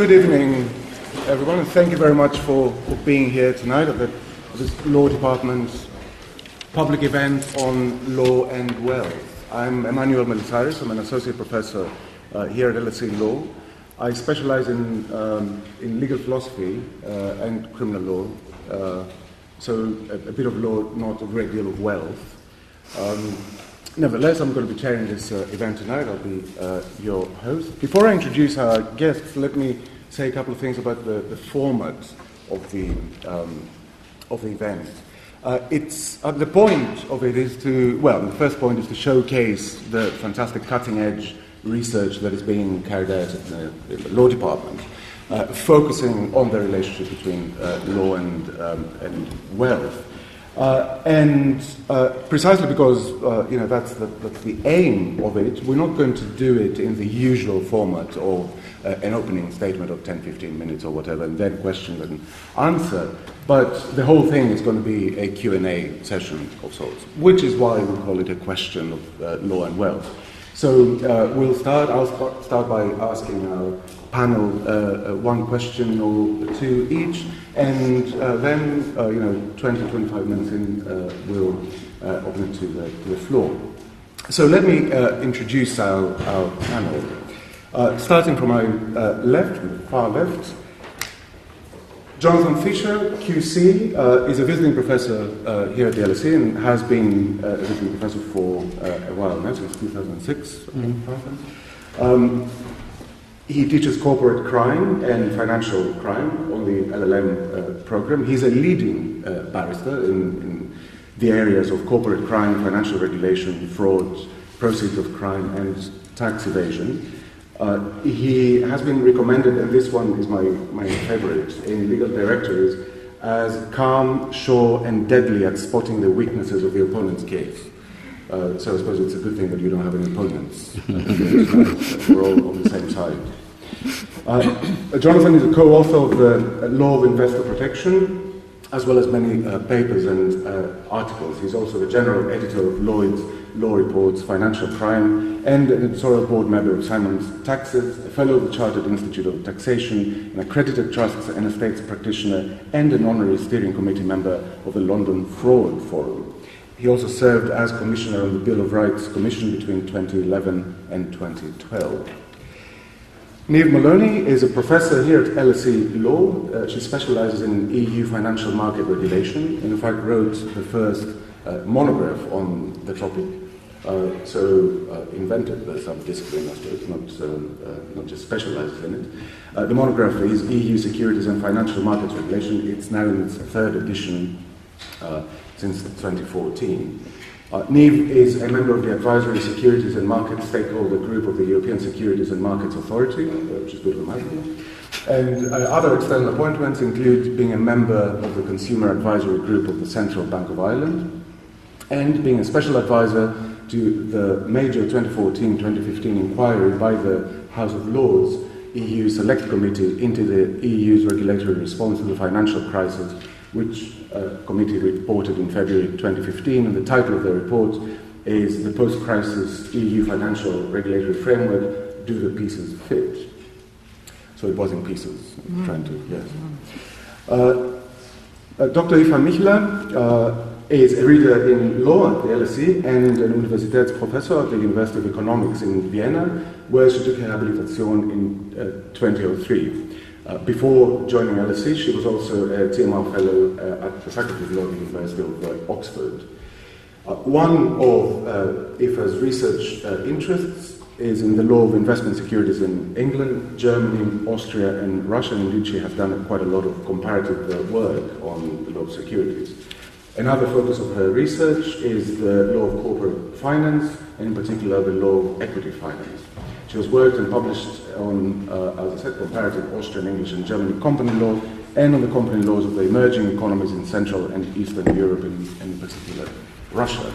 good evening, everyone, and thank you very much for, for being here tonight at the, this Law Department's public event on law and wealth. I'm Emmanuel Melissaris. I'm an associate professor uh, here at LSE Law. I specialize in, um, in legal philosophy uh, and criminal law, uh, so a, a, bit of law, not a great deal of wealth. Um, nevertheless, I'm going to be chairing this uh, event tonight. I'll be uh, your host. Before I introduce our guests, let me say a couple of things about the, the format of the, um, of the event. Uh, it's uh, the point of it is to well, the first point is to showcase the fantastic cutting edge research that is being carried out in the, the law department, uh, focusing on the relationship between uh, law and, um, and wealth. Uh, and uh, precisely because you know that's the, that's the aim of it, we're not going to do it in the usual format of uh, an opening statement of 10, 15 minutes or whatever, and then question and answer. But the whole thing is going to be a Q&A session of sorts, which is why we call it a question of law and wealth. So uh, we'll start. I'll start by asking our panel uh, uh, one question or two each, and uh, then, uh, you know, 20, 25 minutes in, uh, we'll open it to the, to the, floor. So let me introduce our, our panel. Starting from my left, far left, Jonathan Fisher, QC, uh, is a visiting professor uh, here at the LSE and has been uh, a visiting professor for uh, a while now, since 2006. Mm-hmm. Um, he teaches corporate crime and financial crime on the LLM uh, program. He's a leading uh, barrister in, in, the areas of corporate crime, financial regulation, fraud, proceeds of crime, and tax evasion. Uh, he has been recommended, and this one is my, my favorite, in legal directories, as calm, sure, and deadly at spotting the weaknesses of the opponent's case. Uh, so I suppose it's a good thing that you don't have any opponents. We're all on the same side. Uh, Jonathan is a co-author of the Law of Investor Protection, as well as many uh, papers and uh, articles. He's also the general editor of Lloyd's Law Reports, Financial Crime, and an editorial board member of Simon's Taxes, a fellow of the Chartered Institute of Taxation, an accredited trusts and estates practitioner, and an honorary steering committee member of the London Fraud Forum. He also served as commissioner on the Bill of Rights Commission between 2011 and 2012. Niamh Moloney is a professor here at LSE Law. Uh, she specializes in EU financial market regulation and, in fact, wrote the first uh, monograph on the topic. Uh, so uh, invented the subdiscipline, I suppose, not, um, uh, not just specializes in it. Uh, the monograph is EU Securities and Financial Markets Regulation. It's now in its third edition uh, since 2014. Uh, is a member of the Advisory Securities and Markets Stakeholder Group of the European Securities and Markets Authority, which is good for mouthful. And uh, other external appointments include being a member of the Consumer Advisory Group of the Central Bank of Ireland, and being a special advisor to the major 2014-2015 inquiry by the House of Lords EU Select Committee into the EU's regulatory response to the financial crisis, which uh, committee reported in February 2015, and the title of the report is The Post-Crisis EU Financial Regulatory Framework, Do the Pieces Fit? So it was in pieces, mm. trying to, yes. Uh, uh, Dr. Eva Micheler uh, is a reader in law at the LSE and an Universitätsprofessor at the University of Economics in Vienna, where she took her habilitation in uh, 2003. Uh, before joining LSE, she was also a TMR Fellow uh, at the Faculty of Law at the University of uh, Oxford. Uh, one of uh, Eva's research interests is in the law of investment securities in England, Germany, Austria, and Russia. And indeed, she has done quite a lot of comparative work on the law of securities. Another focus of her research is the law of corporate finance, and in particular the law of equity finance. She has worked and published on, uh, as I said, comparative Austrian, English, and German company law, and on the company laws of the emerging economies in Central and Eastern Europe, in particular Russia.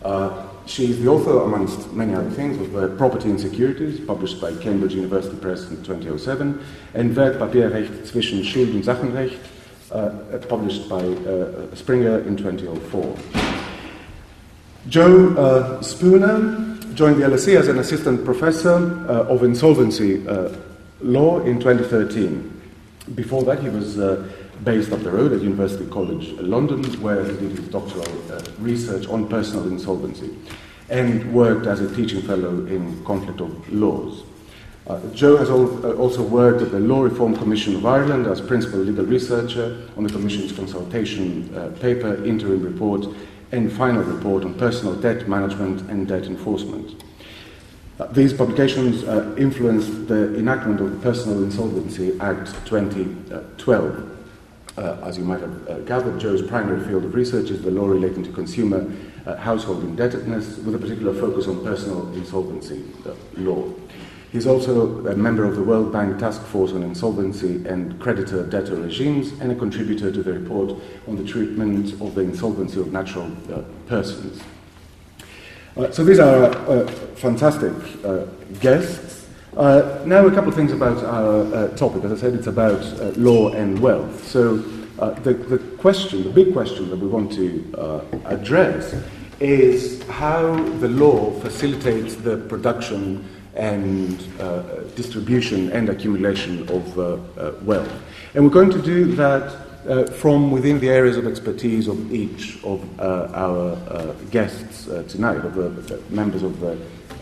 Uh, she is the author, amongst many other things, of uh, Property and Securities, published by Cambridge University Press in 2007, and Wertpapierrecht zwischen Schuld und Sachenrecht, uh, published by uh, Springer in 2004. Joe uh, Spooner joined the LSE as an assistant professor of insolvency law in 2013. Before that, he was uh, based up the road at University College London, where he did his doctoral uh, research on personal insolvency and worked as a teaching fellow in conflict of laws. Uh, Joe has uh, also worked at the Law Reform Commission of Ireland as principal legal researcher on the Commission's consultation uh, paper, interim report, and final report on personal debt management and debt enforcement. Uh, these publications uh, influenced the enactment of the Personal Insolvency Act 2012. Uh, as you might have gathered, Joe's primary field of research is the law relating to consumer household indebtedness, with a particular focus on personal insolvency law. He's also a member of the World Bank Task Force on Insolvency and Creditor Debtor Regimes and a contributor to the report on the treatment of the insolvency of natural uh, persons. Uh, so these are uh, fantastic uh, guests. Uh, now, a couple of things about our uh, topic. As I said, it's about law and wealth. So, the, the question, the big question that we want to address is how the law facilitates the production and uh, distribution and accumulation of uh, uh, wealth. And we're going to do that uh, from within the areas of expertise of each of uh, our uh, guests tonight, of the members of the,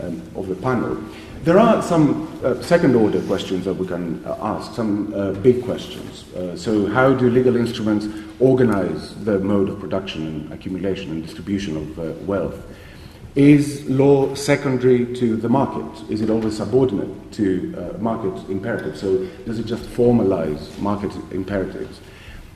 um, of the panel. There are some second order questions that we can ask, some big questions. so, how do legal instruments organize the mode of production and accumulation and distribution of wealth? Is law secondary to the market? Is it always subordinate to uh, market imperatives? So, does it just formalize market imperatives?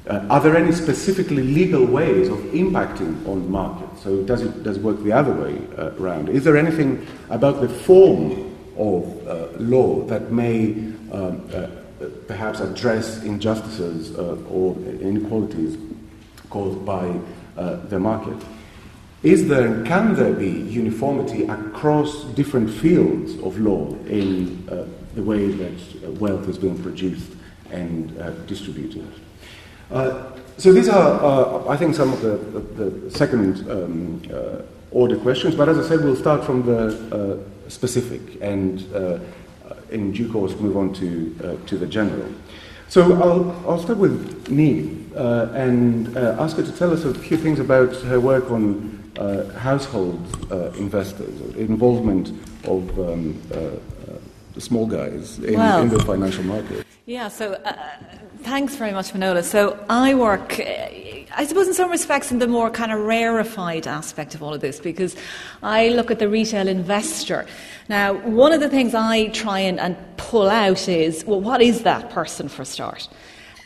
Uh, are there any specifically legal ways of impacting on markets? So, does it, does it work the other way uh, around? Is there anything about the form of uh, law that may um, uh, perhaps address injustices uh, or inequalities caused by the market? Is there, and can there be uniformity across different fields of law in uh, the way that uh, wealth is being produced and uh, distributed? Uh, so these are, uh, I think, some of the, the, the second um, uh, order questions, but as I said, we'll start from the specific and in due course move on to, to the general. So I'll, I'll start with Niamh and ask her to tell us a few things about her work on uh, household uh, investors, involvement of um, uh, the small guys in, well, in, the financial market. Yeah, so uh, thanks very much, Manola. So I work, uh, I suppose, in some respects, in the more kind of rarefied aspect of all of this because I look at the retail investor. Now, one of the things I try and, and pull out is well, what is that person for a start?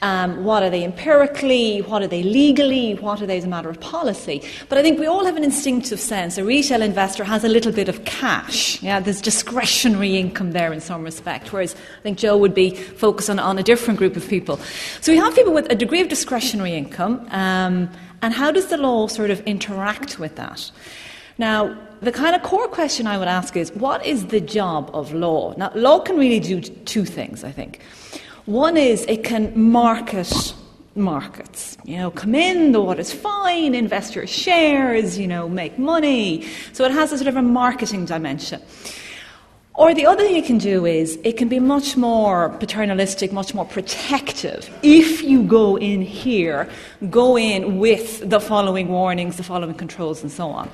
Um, what are they empirically? What are they legally? What are they as a matter of policy? But I think we all have an instinctive sense. A retail investor has a little bit of cash. Yeah, there's discretionary income there in some respect, whereas I think Joe would be focused on, on a different group of people. So we have people with a degree of discretionary income, um, and how does the law sort of interact with that? Now, the kind of core question I would ask is what is the job of law? Now, law can really do two things, I think. One is it can market markets. You know, come in, the water's fine, invest your shares, you know, make money. So it has a sort of a marketing dimension. Or the other thing it can do is it can be much more paternalistic, much more protective. If you go in here, go in with the following warnings, the following controls, and so on.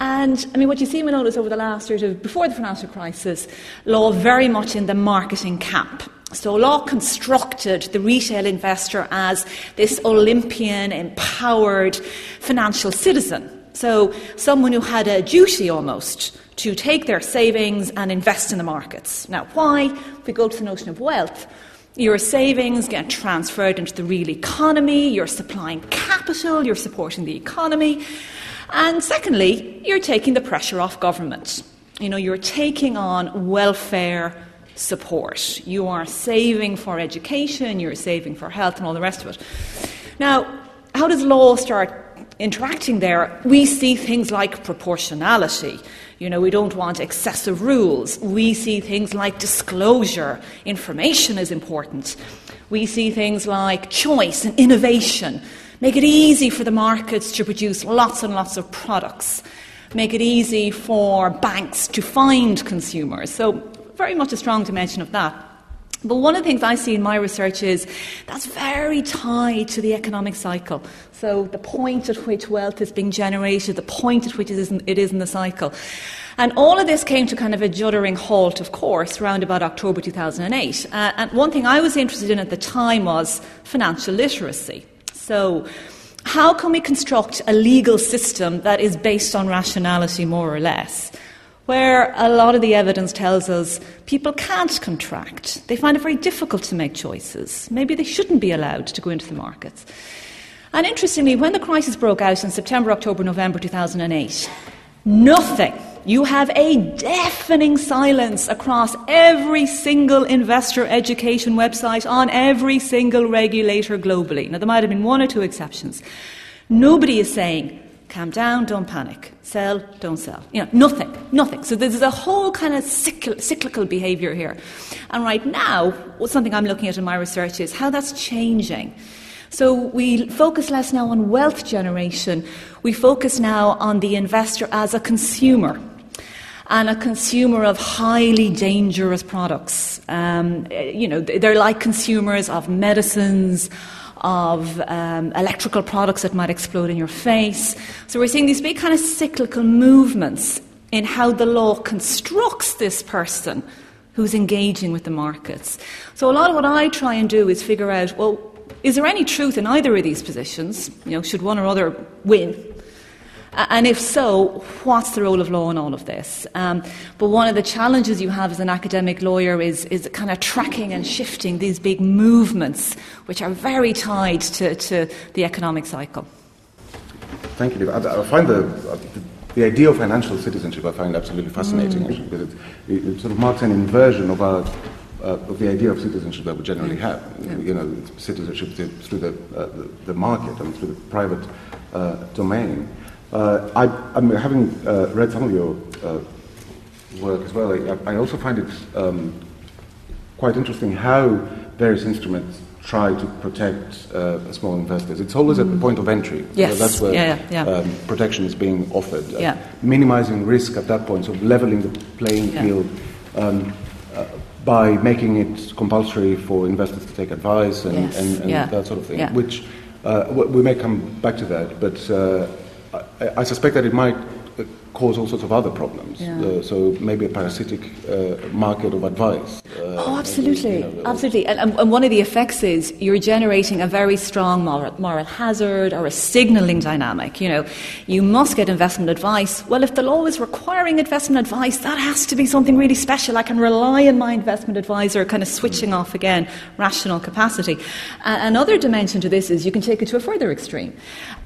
And I mean, what you see, Manolo, is over the last sort of before the financial crisis, law very much in the marketing camp. So, law constructed the retail investor as this Olympian, empowered financial citizen. So, someone who had a duty almost to take their savings and invest in the markets. Now, why? If we go to the notion of wealth, your savings get transferred into the real economy, you're supplying capital, you're supporting the economy. And secondly, you're taking the pressure off government. You know, you're taking on welfare support. You are saving for education, you're saving for health, and all the rest of it. Now, how does law start interacting there? We see things like proportionality. You know, we don't want excessive rules. We see things like disclosure. Information is important. We see things like choice and innovation. Make it easy for the markets to produce lots and lots of products. Make it easy for banks to find consumers. So very much a strong dimension of that. But one of the things I see in my research is that's very tied to the economic cycle. So the point at which wealth is being generated, the point at which it is in, it is in the cycle. And all of this came to kind of a juddering halt, of course, around about October 2008. Uh, and one thing I was interested in at the time was financial literacy. So, how can we construct a legal system that is based on rationality, more or less? Where a lot of the evidence tells us people can't contract. They find it very difficult to make choices. Maybe they shouldn't be allowed to go into the markets. And interestingly, when the crisis broke out in September, October, November 2008, nothing you have a deafening silence across every single investor education website on every single regulator globally. Now, there might have been one or two exceptions. Nobody is saying, calm down, don't panic, sell, don't sell. You know, nothing, nothing. So there's a whole kind of cyclical behaviour here. And right now, something I'm looking at in my research is how that's changing. So we focus less now on wealth generation. We focus now on the investor as a consumer and a consumer of highly dangerous products. Um, you know, they're like consumers of medicines, of um, electrical products that might explode in your face. So we're seeing these big kind of cyclical movements in how the law constructs this person who's engaging with the markets. So a lot of what I try and do is figure out, well, is there any truth in either of these positions? You know, should one or other win? And if so, what's the role of law in all of this? Um, but one of the challenges you have as an academic lawyer is, is kind of tracking and shifting these big movements, which are very tied to, to the economic cycle. Thank you. I, I find the, the idea of financial citizenship I find absolutely fascinating, mm. actually, because it, it, sort of marks an inversion of our uh, of the idea of citizenship that we generally have. Yeah. You know, citizenship through the, uh, the, the, market and through the private uh, domain. Uh, I, am having uh, read some of your uh, work as well. I, I also find it um, quite interesting how various instruments try to protect uh, small investors. It's always mm. at the mm. point of entry. Yes. So that's where yeah, yeah, yeah. Um, protection is being offered. Uh, minimizing risk at that point, so leveling the playing field um, uh, by making it compulsory for investors to take advice and, yes. and, and that sort of thing, which we may come back to that, but I, I suspect that it might cause all sorts of other problems. Yeah. Uh, so maybe a parasitic uh, market of advice. Uh, oh, absolutely, maybe, you know, absolutely. And, and, one of the effects is you're generating a very strong moral, moral hazard or a signalling dynamic. You know, you must get investment advice. Well, if the law is requiring investment advice, that has to be something really special. I can rely on my investment advisor, kind of switching off again rational capacity. another dimension to this is you can take it to a further extreme.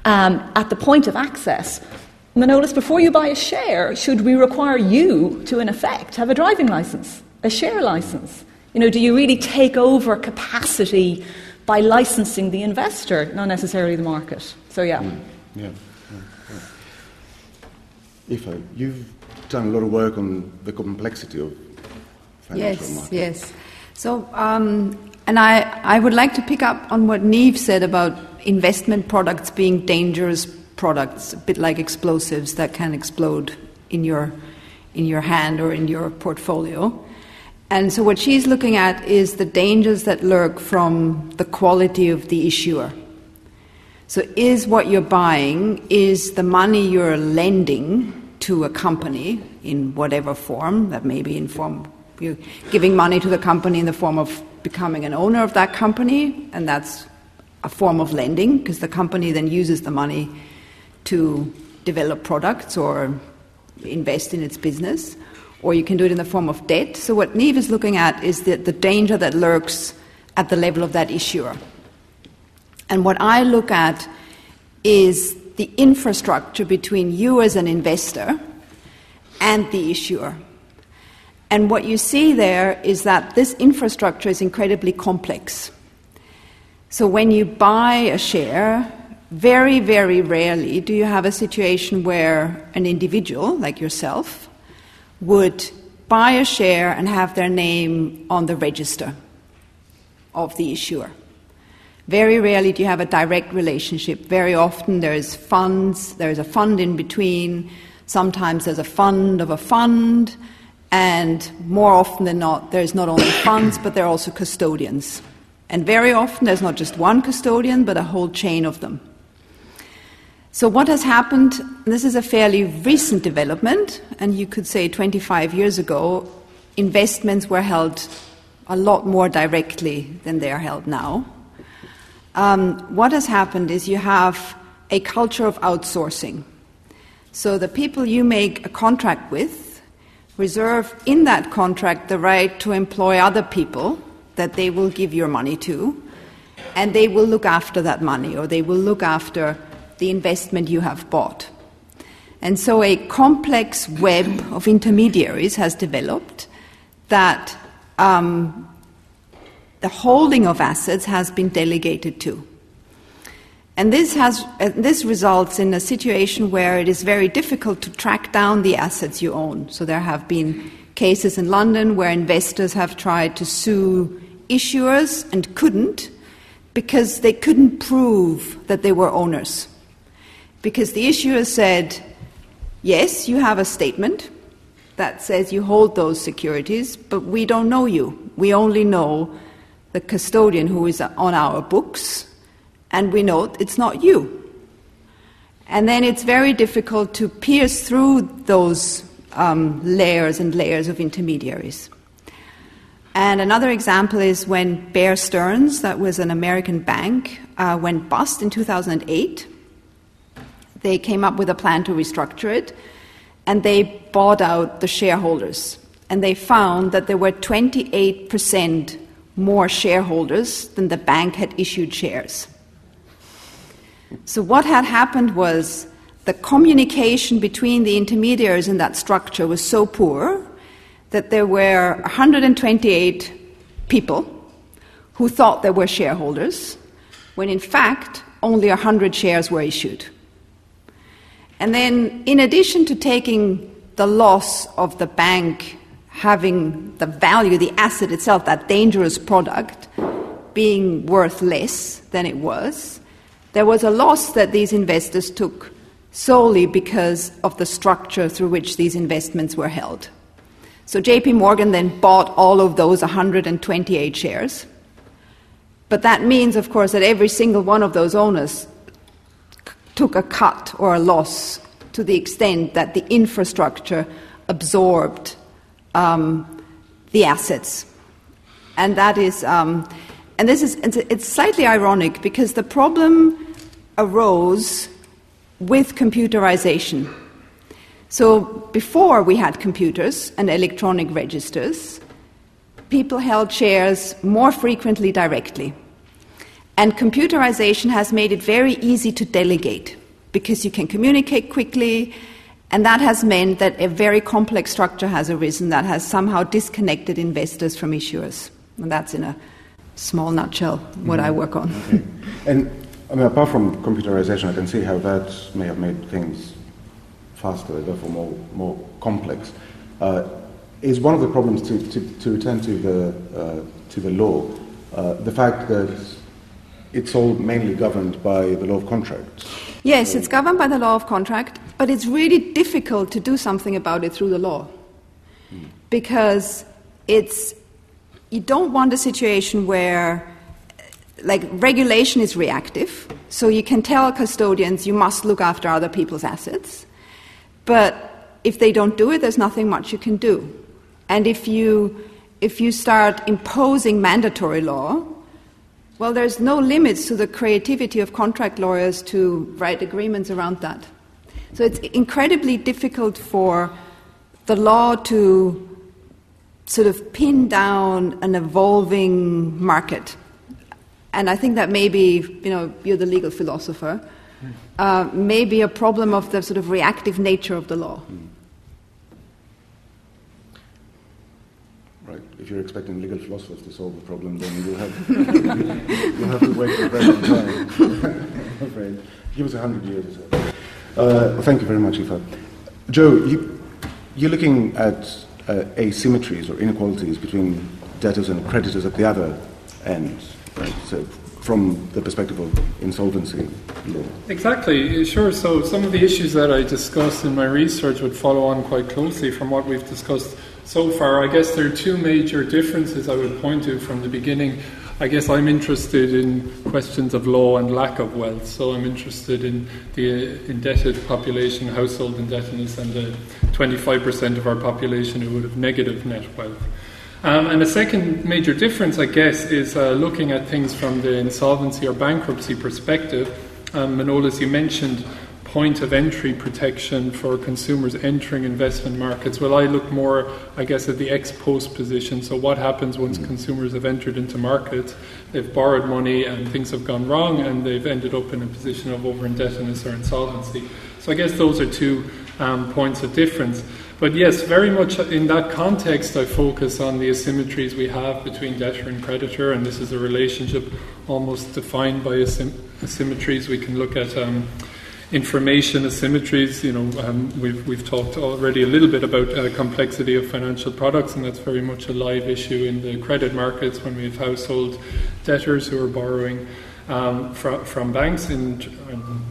Um, at the point of access, Manolis, before you buy a share, should we require you to, in effect, have a driving license, a share license? You know, do you really take over capacity by licensing the investor, not necessarily the market? So, yeah. Mm, yeah, yeah, yeah. Eva, you've done a lot of work on the complexity of financial yes, markets. Yes, yes. So, um, and I, I would like to pick up on what Niamh said about investment products being dangerous products, a bit like explosives that can explode in your, in your hand or in your portfolio. And so, what she's looking at is the dangers that lurk from the quality of the issuer. So, is what you're buying, is the money you're lending to a company in whatever form, that may be in form, you're giving money to the company in the form of becoming an owner of that company, and that's a form of lending because the company then uses the money to develop products or invest in its business, or you can do it in the form of debt. So, what Niamh is looking at is the, the danger that lurks at the level of that issuer. And what I look at is the infrastructure between you as an investor and the issuer. And what you see there is that this infrastructure is incredibly complex. So when you buy a share, very, very rarely do you have a situation where an individual, like yourself, would buy a share and have their name on the register of the issuer. Very rarely do you have a direct relationship. Very often there's funds, there's a fund in between. Sometimes there's a fund of a fund. And more often than not, there's not only funds, but there are also custodians. And very often, there's not just one custodian, but a whole chain of them. So, what has happened, this is a fairly recent development, and you could say 25 years ago, investments were held a lot more directly than they are held now. Um, what has happened is you have a culture of outsourcing. So, the people you make a contract with reserve in that contract the right to employ other people that they will give your money to, and they will look after that money or they will look after the investment you have bought. And so a complex web of intermediaries has developed that um, the holding of assets has been delegated to. And this, has, uh, this results in a situation where it is very difficult to track down the assets you own. So there have been cases in London where investors have tried to sue issuers and couldn't because they couldn't prove that they were owners because the issuer said, Yes, you have a statement that says you hold those securities, but we don't know you. We only know the custodian who is on our books, and we know it's not you. And then it's very difficult to pierce through those um, layers and layers of intermediaries. And another example is when Bear Stearns, that was an American bank, uh, went bust in 2008 they came up with a plan to restructure it, and they bought out the shareholders. And they found that there were 28% more shareholders than the bank had issued shares. So, what had happened was the communication between the intermediaries in that structure was so poor that there were 128 people who thought they were shareholders, when in fact only 100 shares were issued. And then, in addition to taking the loss of the bank having the value, the asset itself, that dangerous product, being worth less than it was, there was a loss that these investors took solely because of the structure through which these investments were held. So JP Morgan then bought all of those 128 shares. But that means, of course, that every single one of those owners took a cut or a loss to the extent that the infrastructure absorbed um, the assets. And that is, um, and this is, it's slightly ironic because the problem arose with computerization. So before we had computers and electronic registers, people held shares more frequently directly. And computerization has made it very easy to delegate because you can communicate quickly, and that has meant that a very complex structure has arisen that has somehow disconnected investors from issuers. And that's in a small nutshell what mm-hmm. I work on. Okay. And I mean, apart from computerization, I can see how that may have made things faster, therefore more, more complex. Uh, is one of the problems to, to, to return to the, uh, to the law uh, the fact that it's all mainly governed by the law of contract. Yes, it's governed by the law of contract, but it's really difficult to do something about it through the law. Because it's you don't want a situation where like regulation is reactive, so you can tell custodians you must look after other people's assets, but if they don't do it, there's nothing much you can do. And if you if you start imposing mandatory law, well, there's no limits to the creativity of contract lawyers to write agreements around that. So it's incredibly difficult for the law to sort of pin down an evolving market. And I think that maybe, you know, you're the legal philosopher, uh, may be a problem of the sort of reactive nature of the law. Mm. Right. If you're expecting legal philosophers to solve the problem, then you'll have, you'll have to wait for a very long time. I'm afraid. Give us a hundred years or so. Uh, thank you very much, Eva. Joe, you, you're looking at uh, asymmetries or inequalities between debtors and creditors at the other end, right? So from the perspective of insolvency law. Exactly, sure. So some of the issues that I discussed in my research would follow on quite closely from what we've discussed so far. I guess there are two major differences I would point to from the beginning. I guess I'm interested in questions of law and lack of wealth. So I'm interested in the indebted population, household indebtedness, and the 25% of our population who would have negative net wealth. Um, and the second major difference, I guess, is uh, looking at things from the insolvency or bankruptcy perspective. Um, Manolis, you mentioned point of entry protection for consumers entering investment markets. Well, I look more, I guess, at the ex post position. So, what happens once mm-hmm. consumers have entered into markets, they've borrowed money and things have gone wrong and they've ended up in a position of over indebtedness or insolvency. So, I guess those are two um, points of difference. But yes, very much in that context, I focus on the asymmetries we have between debtor and creditor, and this is a relationship almost defined by asymmetries. We can look at um, information asymmetries. You know, um, we've, we've talked already a little bit about uh, complexity of financial products, and that's very much a live issue in the credit markets when we have household debtors who are borrowing um, from, from banks in, in,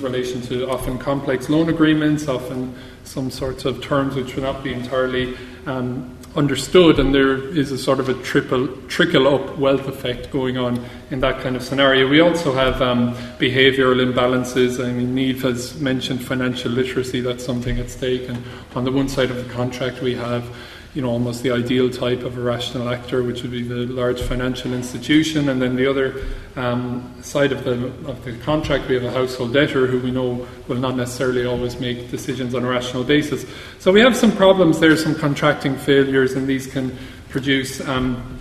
relation to often complex loan agreements, often some sorts of terms which will not be entirely um, understood, and there is a sort of a triple, trickle up wealth effect going on in that kind of scenario. We also have um, behavioural imbalances. I mean, Niamh has mentioned financial literacy, that's something at stake. And on the one side of the contract, we have you know, almost the ideal type of a rational actor, which would be the large financial institution, and then the other um, side of the of the contract, we have a household debtor who we know will not necessarily always make decisions on a rational basis. So we have some problems there, some contracting failures, and these can produce um,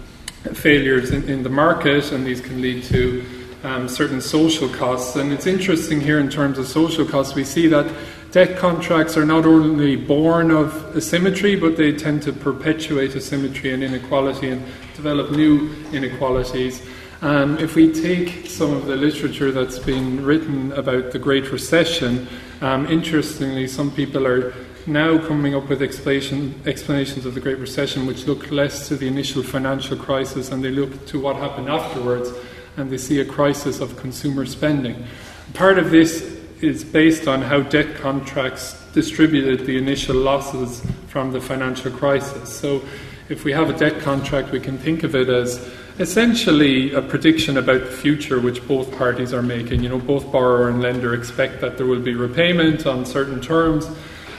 failures in, in, the market, and these can lead to um, certain social costs. And it's interesting here in terms of social costs, we see that Debt contracts are not only born of asymmetry, but they tend to perpetuate asymmetry and inequality and develop new inequalities. Um, if we take some of the literature that's been written about the Great Recession, um, interestingly, some people are now coming up with explanation, explanations of the Great Recession which look less to the initial financial crisis and they look to what happened afterwards, and they see a crisis of consumer spending. Part of this is based on how debt contracts distributed the initial losses from the financial crisis. So, if we have a debt contract, we can think of it as essentially a prediction about the future which both parties are making. You know, both borrower and lender expect that there will be repayment on certain terms.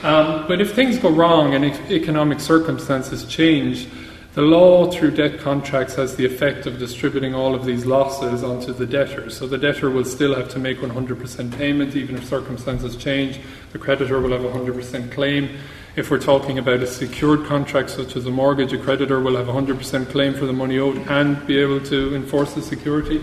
Um, but if things go wrong and economic circumstances change, the law, through debt contracts, has the effect of distributing all of these losses onto the debtor. So the debtor will still have to make 100% payment, even if circumstances change. The creditor will have 100% claim. If we're talking about a secured contract, such as a mortgage, a creditor will have 100% claim for the money owed and be able to enforce the security.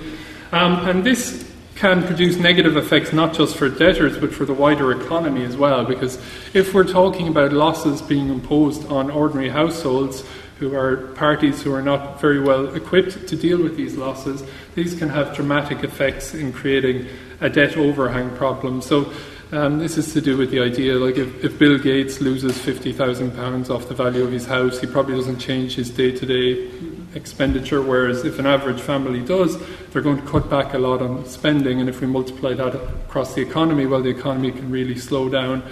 Um, and this can produce negative effects not just for debtors but for the wider economy as well. Because if we're talking about losses being imposed on ordinary households, who are parties who are not very well equipped to deal with these losses, these can have dramatic effects in creating a debt overhang problem. So, um, this is to do with the idea like if, if Bill Gates loses £50,000 off the value of his house, he probably doesn't change his day to day expenditure, whereas if an average family does, they're going to cut back a lot on spending, and if we multiply that across the economy, well, the economy can really slow down.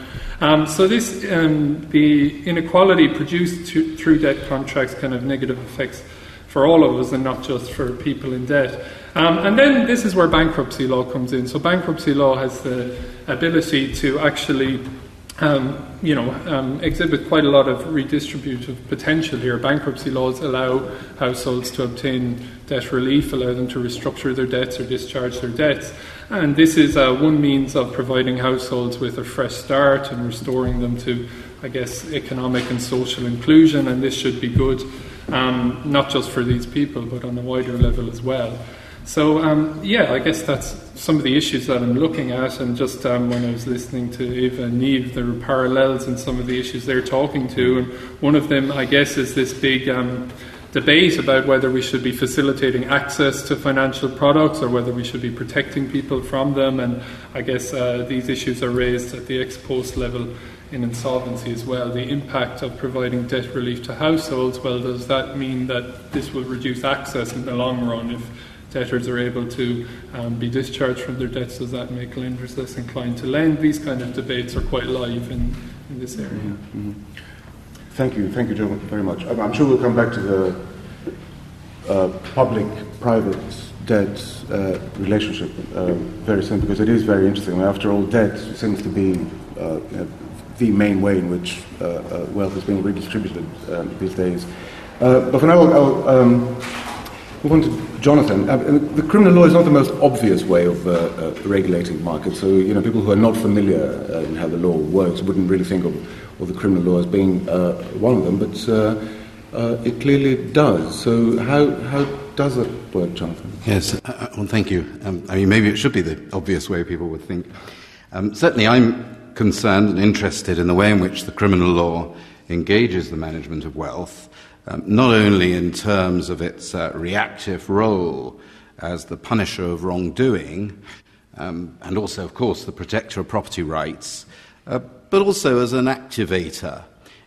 Um, so this, um, the inequality produced to, through debt contracts kind of negative effects for all of us and not just for people in debt. Um, and then this is where bankruptcy law comes in. So bankruptcy law has the ability to actually um, you know, um, exhibit quite a lot of redistributive potential here. Bankruptcy laws allow households to obtain debt relief, allow them to restructure their debts or discharge their debts. And this is uh, one means of providing households with a fresh start and restoring them to, I guess, economic and social inclusion. And this should be good, um, not just for these people, but on a wider level as well. So, um, yeah, I guess that's some of the issues that I'm looking at. And just um, when I was listening to Eva and Niamh, there were parallels in some of the issues they're talking to. And one of them, I guess, is this big um, debate about whether we should be facilitating access to financial products or whether we should be protecting people from them. And I guess uh, these issues are raised at the ex post level in insolvency as well. The impact of providing debt relief to households, well, does that mean that this will reduce access in the long run if debtors are able to um, be discharged from their debts, does that make lenders less inclined to lend? These kind of debates are quite live in, in this area. Mm-hmm. Thank you, thank you John, very much. I'm, sure we'll come back to the uh, public-private debt uh, relationship uh, very soon because it is very interesting. After all, debt seems to be uh, the main way in which uh, uh, wealth is being redistributed um, these days. but for now, I'll, I'll um, move on to Jonathan. the criminal law is not the most obvious way of regulating markets. So, you know, people who are not familiar in how the law works wouldn't really think of, of the criminal law as being one of them. But uh, it clearly does. So, how, how does it work, Jonathan? Yes, uh, uh, well, thank you. Um, I mean, maybe it should be the obvious way people would think. Um, certainly, I'm concerned and interested in the way in which the criminal law engages the management of wealth, um, not only in terms of its uh, reactive role as the punisher of wrongdoing, um, and also, of course, the protector of property rights, uh, but also as an activator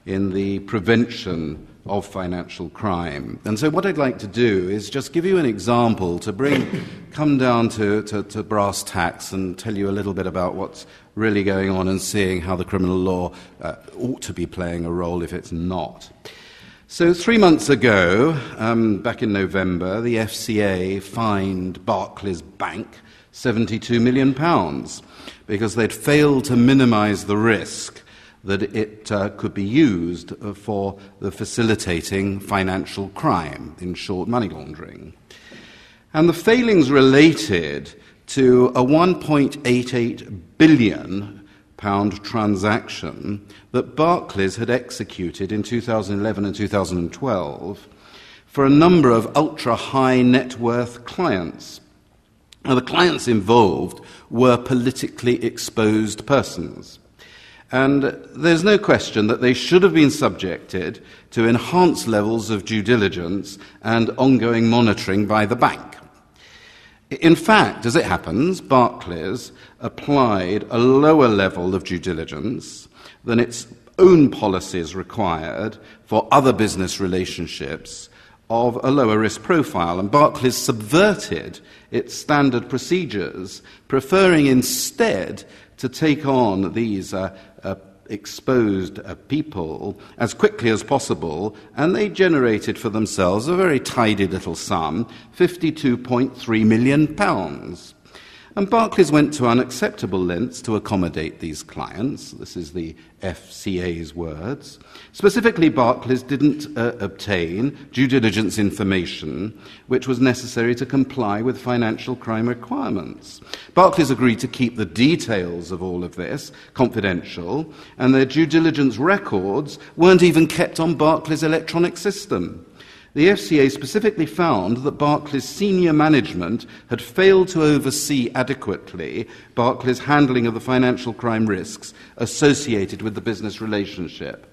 in the prevention of financial crime. And so, what I'd like to do is just give you an example to bring, come down to, to, to, brass tacks and tell you a little bit about what's really going on and seeing how the criminal law uh, ought to be playing a role if it's not. So, three months ago, um, back in November, the FCA fined Barclays Bank £72 million because they'd failed to minimize the risk that it uh, could be used for the facilitating financial crime, in short, money laundering. And the failings related to a 1.88 billion pound transaction that Barclays had executed in 2011 and 2012 for a number of ultra high net worth clients. Now, the clients involved were politically exposed persons. And there's no question that they should have been subjected to enhanced levels of due diligence and ongoing monitoring by the bank. In fact, as it happens, Barclays applied a lower level of due diligence than its own policies required for other business relationships of a lower risk profile. And Barclays subverted its standard procedures, preferring instead to take on these uh, uh, exposed uh, people as quickly as possible, and they generated for themselves a very tidy little sum £52.3 million. And Barclays went to unacceptable lengths to accommodate these clients. This is the FCA's words. Specifically, Barclays didn't uh, obtain due diligence information which was necessary to comply with financial crime requirements. Barclays agreed to keep the details of all of this confidential, and their due diligence records weren't even kept on Barclays' electronic system. The FCA specifically found that Barclays' senior management had failed to oversee adequately Barclays' handling of the financial crime risks associated with the business relationship.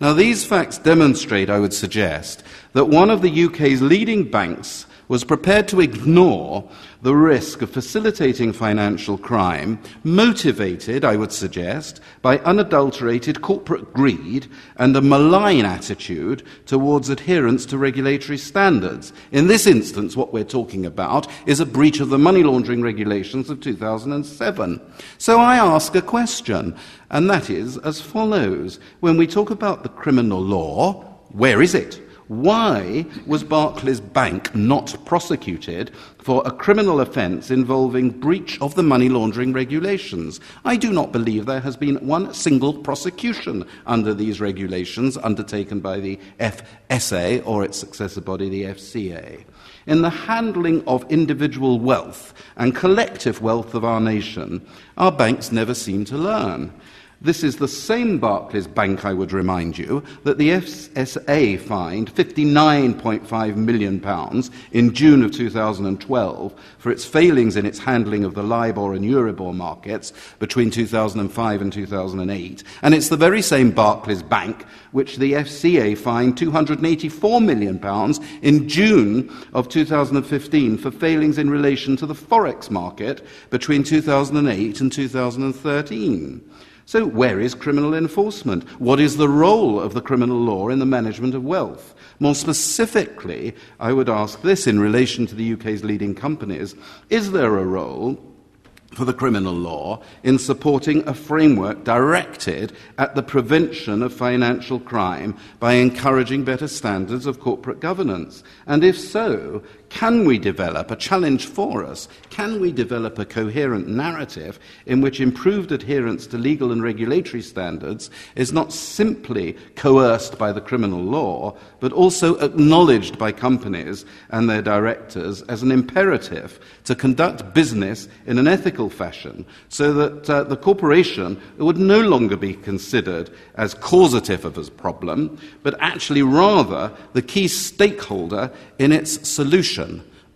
Now, these facts demonstrate, I would suggest, that one of the UK's leading banks was prepared to ignore the risk of facilitating financial crime, motivated, I would suggest, by unadulterated corporate greed and a malign attitude towards adherence to regulatory standards. In this instance, what we're talking about is a breach of the money laundering regulations of 2007. So I ask a question, and that is as follows. When we talk about the criminal law, where is it? Why was Barclays Bank not prosecuted for a criminal offence involving breach of the money laundering regulations? I do not believe there has been one single prosecution under these regulations undertaken by the FSA or its successor body, the FCA. In the handling of individual wealth and collective wealth of our nation, our banks never seem to learn. This is the same Barclays Bank, I would remind you, that the FSA fined £59.5 million in June of 2012 for its failings in its handling of the LIBOR and Euribor markets between 2005 and 2008. And it's the very same Barclays Bank which the FCA fined £284 million in June of 2015 for failings in relation to the Forex market between 2008 and 2013. So, where is criminal enforcement? What is the role of the criminal law in the management of wealth? More specifically, I would ask this in relation to the UK's leading companies Is there a role for the criminal law in supporting a framework directed at the prevention of financial crime by encouraging better standards of corporate governance? And if so, can we develop a challenge for us? Can we develop a coherent narrative in which improved adherence to legal and regulatory standards is not simply coerced by the criminal law, but also acknowledged by companies and their directors as an imperative to conduct business in an ethical fashion so that uh, the corporation would no longer be considered as causative of a problem, but actually rather the key stakeholder in its solution.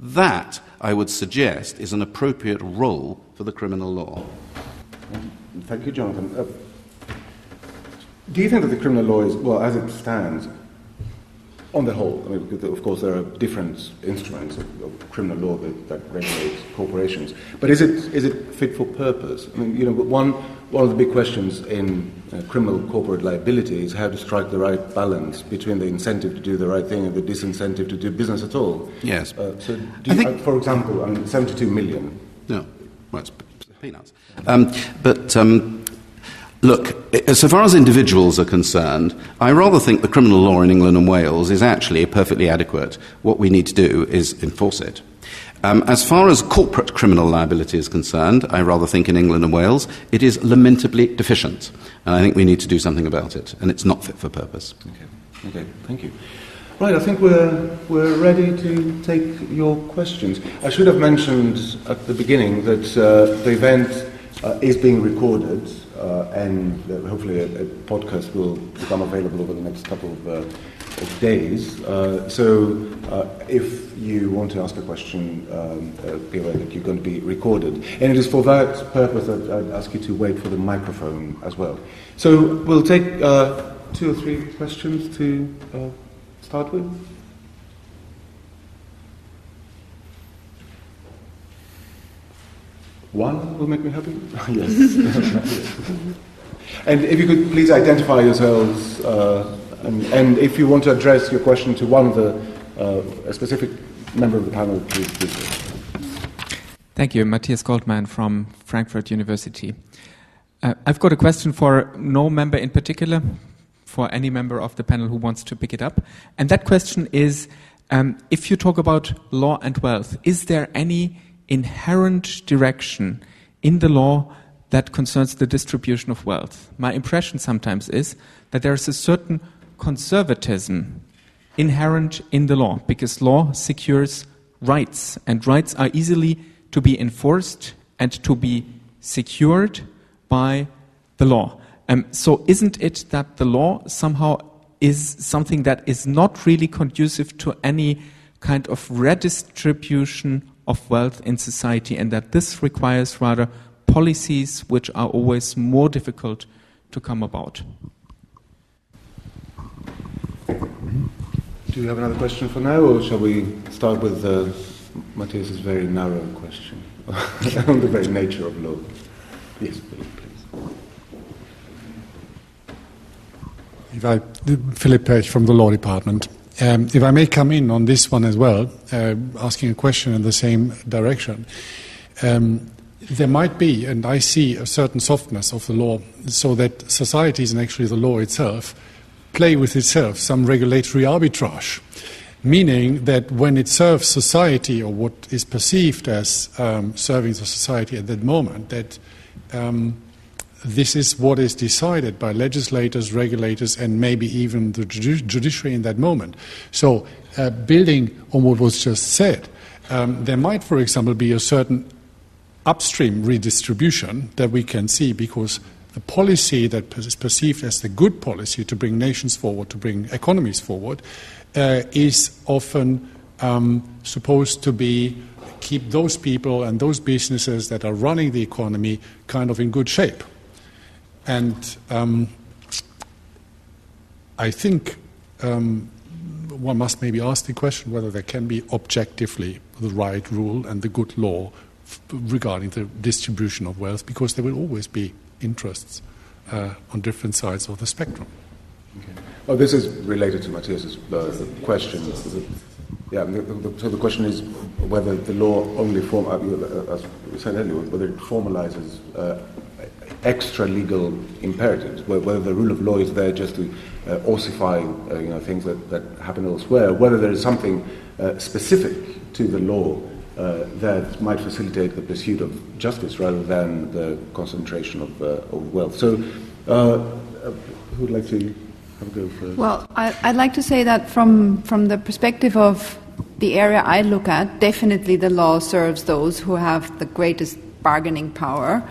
That, I would suggest, is an appropriate role for the criminal law. Thank you, Jonathan. Uh, do you think that the criminal law is, well, as it stands, on the whole, I mean, of course, there are different instruments of, of criminal law that, that, regulate corporations. But is it is it fit for purpose? I mean, you know, one one of the big questions in uh, criminal corporate liability is how to strike the right balance between the incentive to do the right thing and the disincentive to do business at all. Yes. Uh, so, you, think, uh, for example, I mean, seventy-two million. No, well, it's peanuts. Um, but um, Look, so far as individuals are concerned, I rather think the criminal law in England and Wales is actually perfectly adequate. What we need to do is enforce it. Um, as far as corporate criminal liability is concerned, I rather think in England and Wales it is lamentably deficient. And I think we need to do something about it. And it's not fit for purpose. Okay, okay. thank you. Right, I think we're, we're ready to take your questions. I should have mentioned at the beginning that uh, the event uh, is being recorded. Uh, and hopefully a, a, podcast will become available over the next couple of, uh, of days. Uh, so uh, if you want to ask a question, um, be aware that you're going to be recorded. And it is for that purpose that I'd ask you to wait for the microphone as well. So we'll take two or three questions to start with. One will make me happy? yes. and if you could please identify yourselves, uh, and, and, if you want to address your question to one of the, uh, a specific member of the panel, please do so. Thank you. Matthias Goldmann from Frankfurt University. Uh, I've got a question for no member in particular, for any member of the panel who wants to pick it up. And that question is um, if you talk about law and wealth, is there any inherent direction in the law that concerns the distribution of wealth. My impression sometimes is that there is a certain conservatism inherent in the law because law secures rights, and rights are easily to be enforced and to be secured by the law. Um, so, isn't it that the law somehow is something that is not really conducive to any kind of redistribution of wealth in society, and that this requires rather policies which are always more difficult to come about. Do you have another question for now, or shall we start with uh, Matthias's very narrow question on the very nature of law? Yes, please. If I, Philipp Paech from the Law Department. Um, if I may come in on this one as well, uh, asking a question in the same direction. Um, there might be, and I see a certain softness of the law, so that societies and actually the law itself play with itself some regulatory arbitrage, meaning that when it serves society or what is perceived as um, serving the society at that moment, that um, this is what is decided by legislators, regulators, and maybe even the judiciary in that moment. So, uh, building on what was just said, um, there might, for example, be a certain upstream redistribution that we can see because the policy that is perceived as the good policy to bring nations forward, to bring economies forward, uh, is often um, supposed to be keep those people and those businesses that are running the economy kind of in good shape. And um, I think um, one must maybe ask the question whether there can be objectively the right rule and the good law f- regarding the distribution of wealth, because there will always be interests uh, on different sides of the spectrum. Okay. Well, this is related to Matthias's uh, question. yeah, the, the, so the question is whether the law only form, uh, uh whether it formalizes uh, extra legal imperatives, whether the rule of law is there just to uh, ossify uh, you know, things that, that happen elsewhere, whether there is something uh, specific to the law uh, that might facilitate the pursuit of justice rather than the concentration of, uh, of wealth. So, uh, who would like to have a go first? Well, I, would like to say that from, from the perspective of the area I look at, definitely the law serves those who have the greatest bargaining power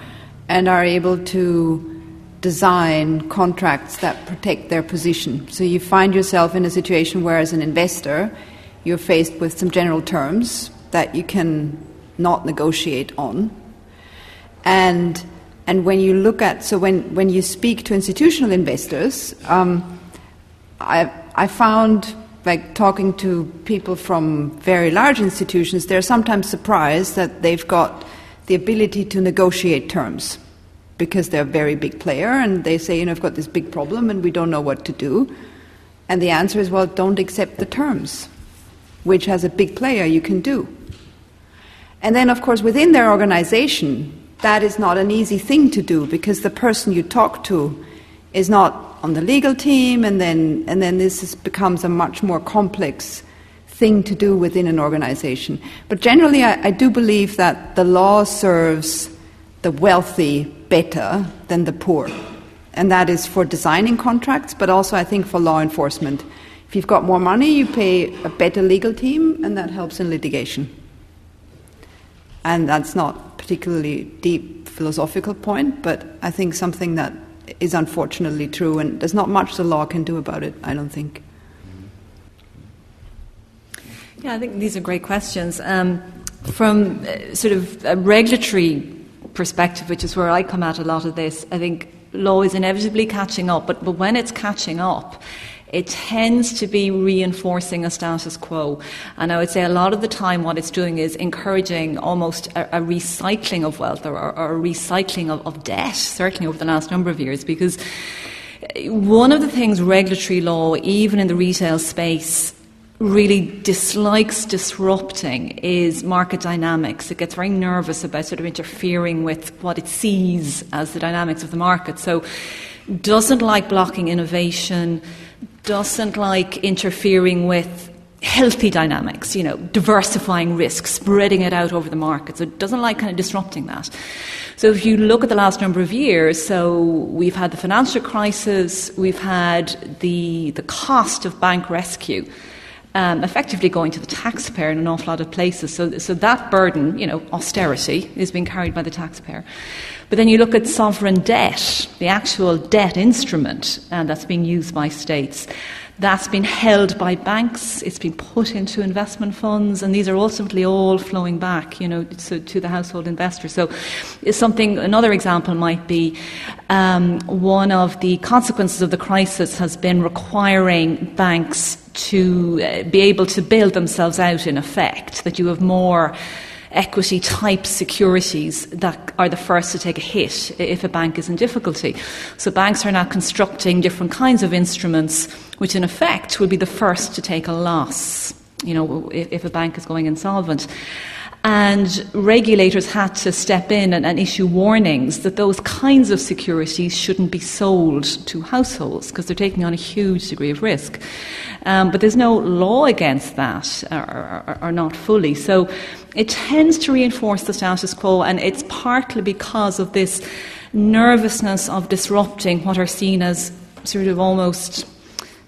and are able to design contracts that protect their position. So you find yourself in a situation where, as an investor, you're faced with some general terms that you can not negotiate on. And, and when you look at, so when, when you speak to institutional investors, um, I, I found like talking to people from very large institutions, they're sometimes surprised that they've got the ability to negotiate terms because they're a very big player and they say, you know, I've got this big problem and we don't know what to do. And the answer is, well, don't accept the terms, which as a big player you can do. And then, of course, within their organization, that is not an easy thing to do because the person you talk to is not on the legal team, and then, and then this is, becomes a much more complex thing to do within an organization. But generally, I, I do believe that the law serves the wealthy better than the poor. And that is for designing contracts, but also I think for law enforcement. If you've got more money, you pay a better legal team, and that helps in litigation. And that's not particularly deep philosophical point, but I think something that is unfortunately true, and there's not much the law can do about it, I don't think. Yeah, I think these are great questions. Um, from uh, sort of a regulatory perspective, which is where I come at a lot of this, I think law is inevitably catching up, but, but when it's catching up, it tends to be reinforcing a status quo. And I would say a lot of the time what it's doing is encouraging almost a, a recycling of wealth or, or, a recycling of, of debt, certainly over the last number of years, because one of the things regulatory law, even in the retail space, really dislikes disrupting is market dynamics. It gets very nervous about sort of interfering with what it sees as the dynamics of the market. So, doesn't like blocking innovation, doesn't like interfering with healthy dynamics, you know, diversifying risk, spreading it out over the market. So it doesn't like kind of disrupting that. So if you look at the last number of years, so we've had the financial crisis, we've had the the cost of bank rescue um, effectively going to the taxpayer in an awful lot of places. So, so that burden, you know, austerity, is being carried by the taxpayer. But then you look at sovereign debt, the actual debt instrument uh, that's being used by states. That's been held by banks, it's been put into investment funds, and these are ultimately all flowing back, you know, to, to the household investor. So something, another example might be um, one of the consequences of the crisis has been requiring banks to uh, be able to bail themselves out in effect, that you have more equity type securities that are the first to take a hit if a bank is in difficulty. So banks are now constructing different kinds of instruments which in effect will be the first to take a loss, you know, if, if a bank is going insolvent. And regulators had to step in and, and, issue warnings that those kinds of securities shouldn't be sold to households because they're taking on a huge degree of risk. Um, but there's no law against that, or, or, or, not fully. So it tends to reinforce the status quo, and it's partly because of this nervousness of disrupting what are seen as sort of almost,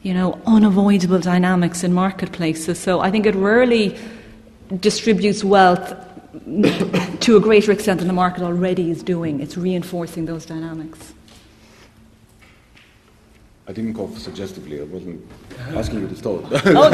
you know, unavoidable dynamics in marketplaces. So I think it rarely distributes wealth to a greater extent than the market already is doing. It's reinforcing those dynamics. I didn't cough suggestively. I wasn't asking you to stop. oh,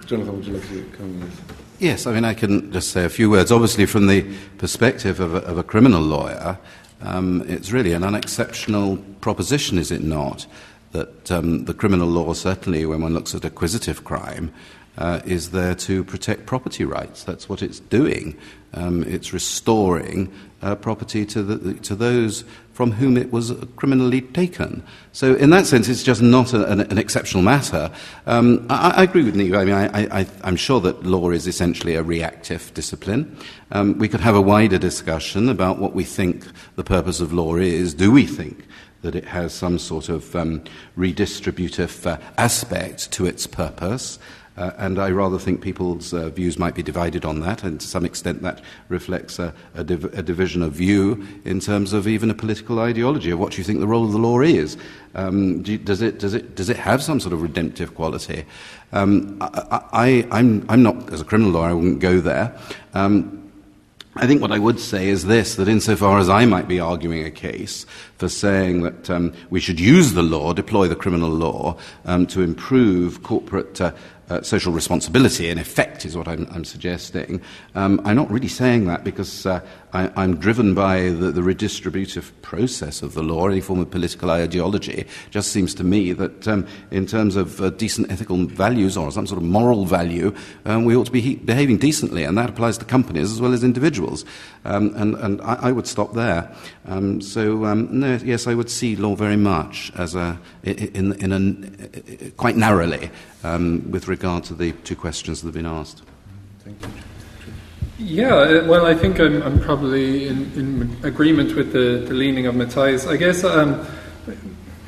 Jonathan, would you like to come? Yes, I mean, I can just say a few words. Obviously, from the perspective of a, of a criminal lawyer, um, it's really an unexceptional proposition, is it not? That um, the criminal law, certainly when one looks at acquisitive crime, uh, is there to protect property rights. That's what it's doing. Um, it's restoring uh, property to, the, to those from whom it was criminally taken. So, in that sense, it's just not a, an, an, exceptional matter. Um, I, I, agree with Niamh. I mean, I, am sure that law is essentially a reactive discipline. Um, we could have a wider discussion about what we think the purpose of law is. Do we think that it has some sort of um, redistributive uh, aspect to its purpose? Uh, and I rather think people's uh, views might be divided on that, and to some extent that reflects a, a, div- a, division of view in terms of even a political ideology of what you think the role of the law is. Um, do does, it, does, it, does it have some sort of redemptive quality? Um, I, am not, as a criminal lawyer, I wouldn't go there. Um, I think what I would say is this that insofar as I might be arguing a case for saying that um, we should use the law, deploy the criminal law, um, to improve corporate uh, uh, social responsibility, in effect, is what I'm, I'm suggesting. Um, I'm not really saying that because uh, I, am driven by the, the, redistributive process of the law, any form of political ideology. It just seems to me that, um, in terms of uh, decent ethical values or some sort of moral value, um, we ought to be he- behaving decently, and that applies to companies as well as individuals. Um, and, and I, I, would stop there. Um, so, um, no, yes, I would see law very much as a, in, in a, quite narrowly um, with regard to the two questions that have been asked. Thank you. Yeah, uh, well, I think I'm, I'm probably in, in, agreement with the, the leaning of Matthias. I guess um,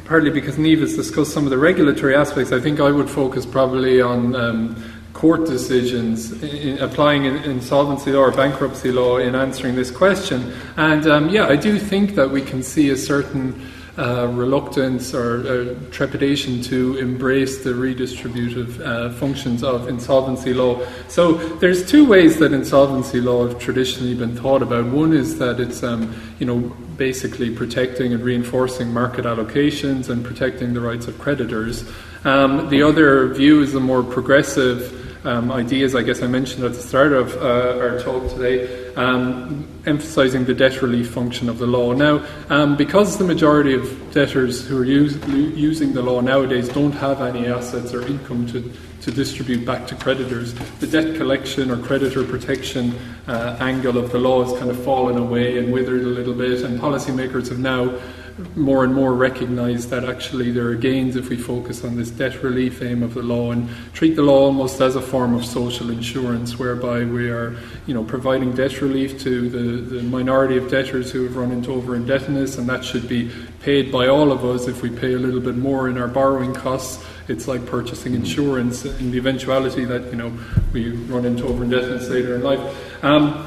partly because Niamh has discussed some of the regulatory aspects, I think I would focus probably on um, court decisions in, applying in, insolvency law or bankruptcy law in answering this question. And um, yeah, I do think that we can see a certain uh, reluctance or uh, trepidation to embrace the redistributive uh, functions of insolvency law. So there's two ways that insolvency law have traditionally been thought about. One is that it's um, you know basically protecting and reinforcing market allocations and protecting the rights of creditors. Um, the other view is a more progressive um, ideas, I guess I mentioned at the start of uh, our talk today, um, emphasising the debt relief function of the law. Now, um, because the majority of debtors who are use, using the law nowadays don't have any assets or income to, to distribute back to creditors, the debt collection or creditor protection uh, angle of the law has kind of fallen away and withered a little bit, and policymakers have now more and more recognise that actually there are gains if we focus on this debt relief aim of the law and treat the law almost as a form of social insurance, whereby we are, you know, providing debt relief to the, the minority of debtors who have run into over indebtedness, and that should be paid by all of us if we pay a little bit more in our borrowing costs. It's like purchasing insurance in the eventuality that you know we run into over indebtedness later in life. Um,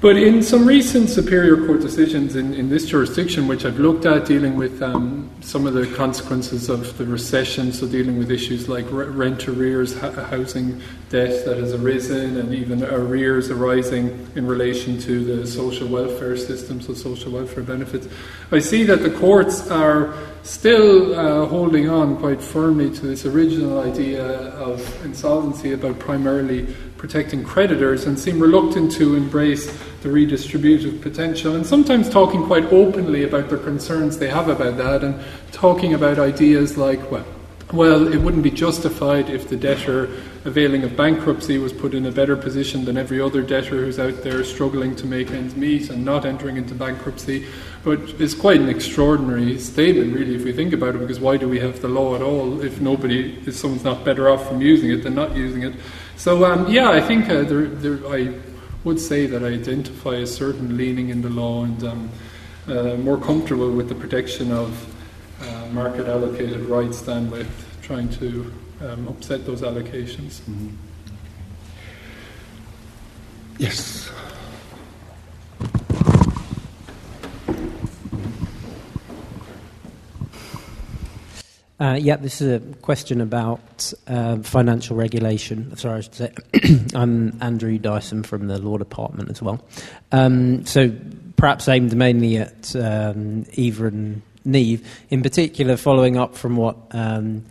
but in some recent Superior Court decisions in, in this jurisdiction, which I've looked at dealing with um, some of the consequences of the recession, so dealing with issues like rent arrears, housing debt that has arisen, and even arrears arising in relation to the social welfare system, so social welfare benefits, I see that the courts are still uh, holding on quite firmly to this original idea of insolvency about primarily protecting creditors and seem reluctant to embrace the redistributive potential and sometimes talking quite openly about the concerns they have about that and talking about ideas like, well, well, it wouldn't be justified if the debtor availing of bankruptcy was put in a better position than every other debtor who's out there struggling to make ends meet and not entering into bankruptcy. But it's quite an extraordinary statement, really, if we think about it, because why do we have the law at all if nobody, if someone's not better off from using it than not using it? So, um, yeah, I think uh, there, there, I would say that I identify a certain leaning in the law and um, uh, more comfortable with the protection of uh, market allocated rights than with trying to um, upset those allocations. Mm-hmm. Yes. Uh, yeah, this is a question about uh, financial regulation. Sorry, I should say. I'm Andrew Dyson from the Law Department as well. Um, so, perhaps aimed mainly at um, Eva and Niamh, in particular, following up from what um,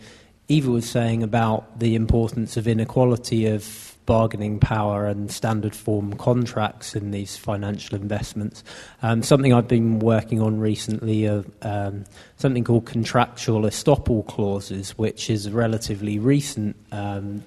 Eva was saying about the importance of inequality of bargaining power and standard form contracts in these financial investments. Um, something I've been working on recently, of um, something called contractual estoppel clauses, which is a relatively recent um,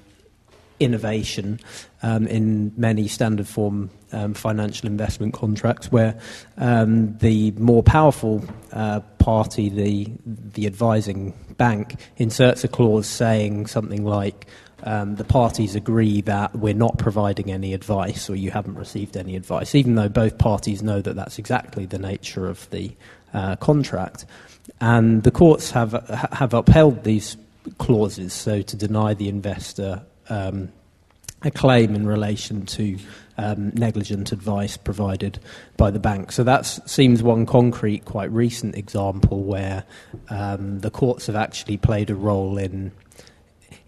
innovation um, in many standard form um, financial investment contracts, where um, the more powerful uh, party, the the advising bank, inserts a clause saying something like. Um, the parties agree that we're not providing any advice or you haven't received any advice, even though both parties know that that's exactly the nature of the uh, contract. And the courts have, have upheld these clauses, so to deny the investor um, a claim in relation to um, negligent advice provided by the bank. So that seems one concrete, quite recent example where um, the courts have actually played a role in,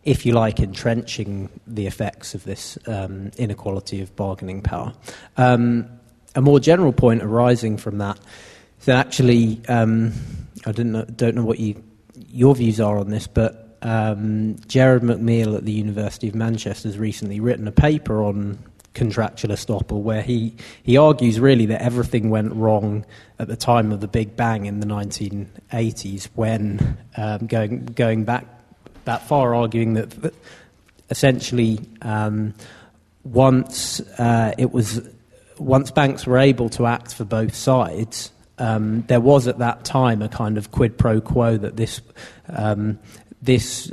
if you like, entrenching the effects of this um, inequality of bargaining power. Um, a more general point arising from that is that actually, um, I know, don't know what you, your views are on this, but um, Gerard McMeel at the University of Manchester has recently written a paper on contractual estoppel where he, he argues really that everything went wrong at the time of the Big Bang in the 1980s when um, going, going back that far, arguing that, that essentially um, once uh, it was once banks were able to act for both sides, um, there was at that time a kind of quid pro quo that this um, this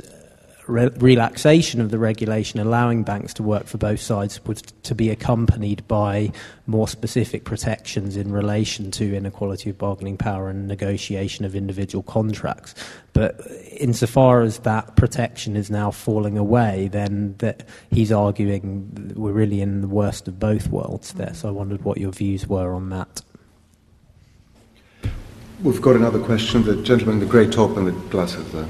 re- relaxation of the regulation allowing banks to work for both sides was to be accompanied by more specific protections in relation to inequality of bargaining power and negotiation of individual contracts. But insofar as that protection is now falling away, then that he's arguing we're really in the worst of both worlds there. So I wondered what your views were on that. We've got another question. The gentleman in the grey top and the glasses there.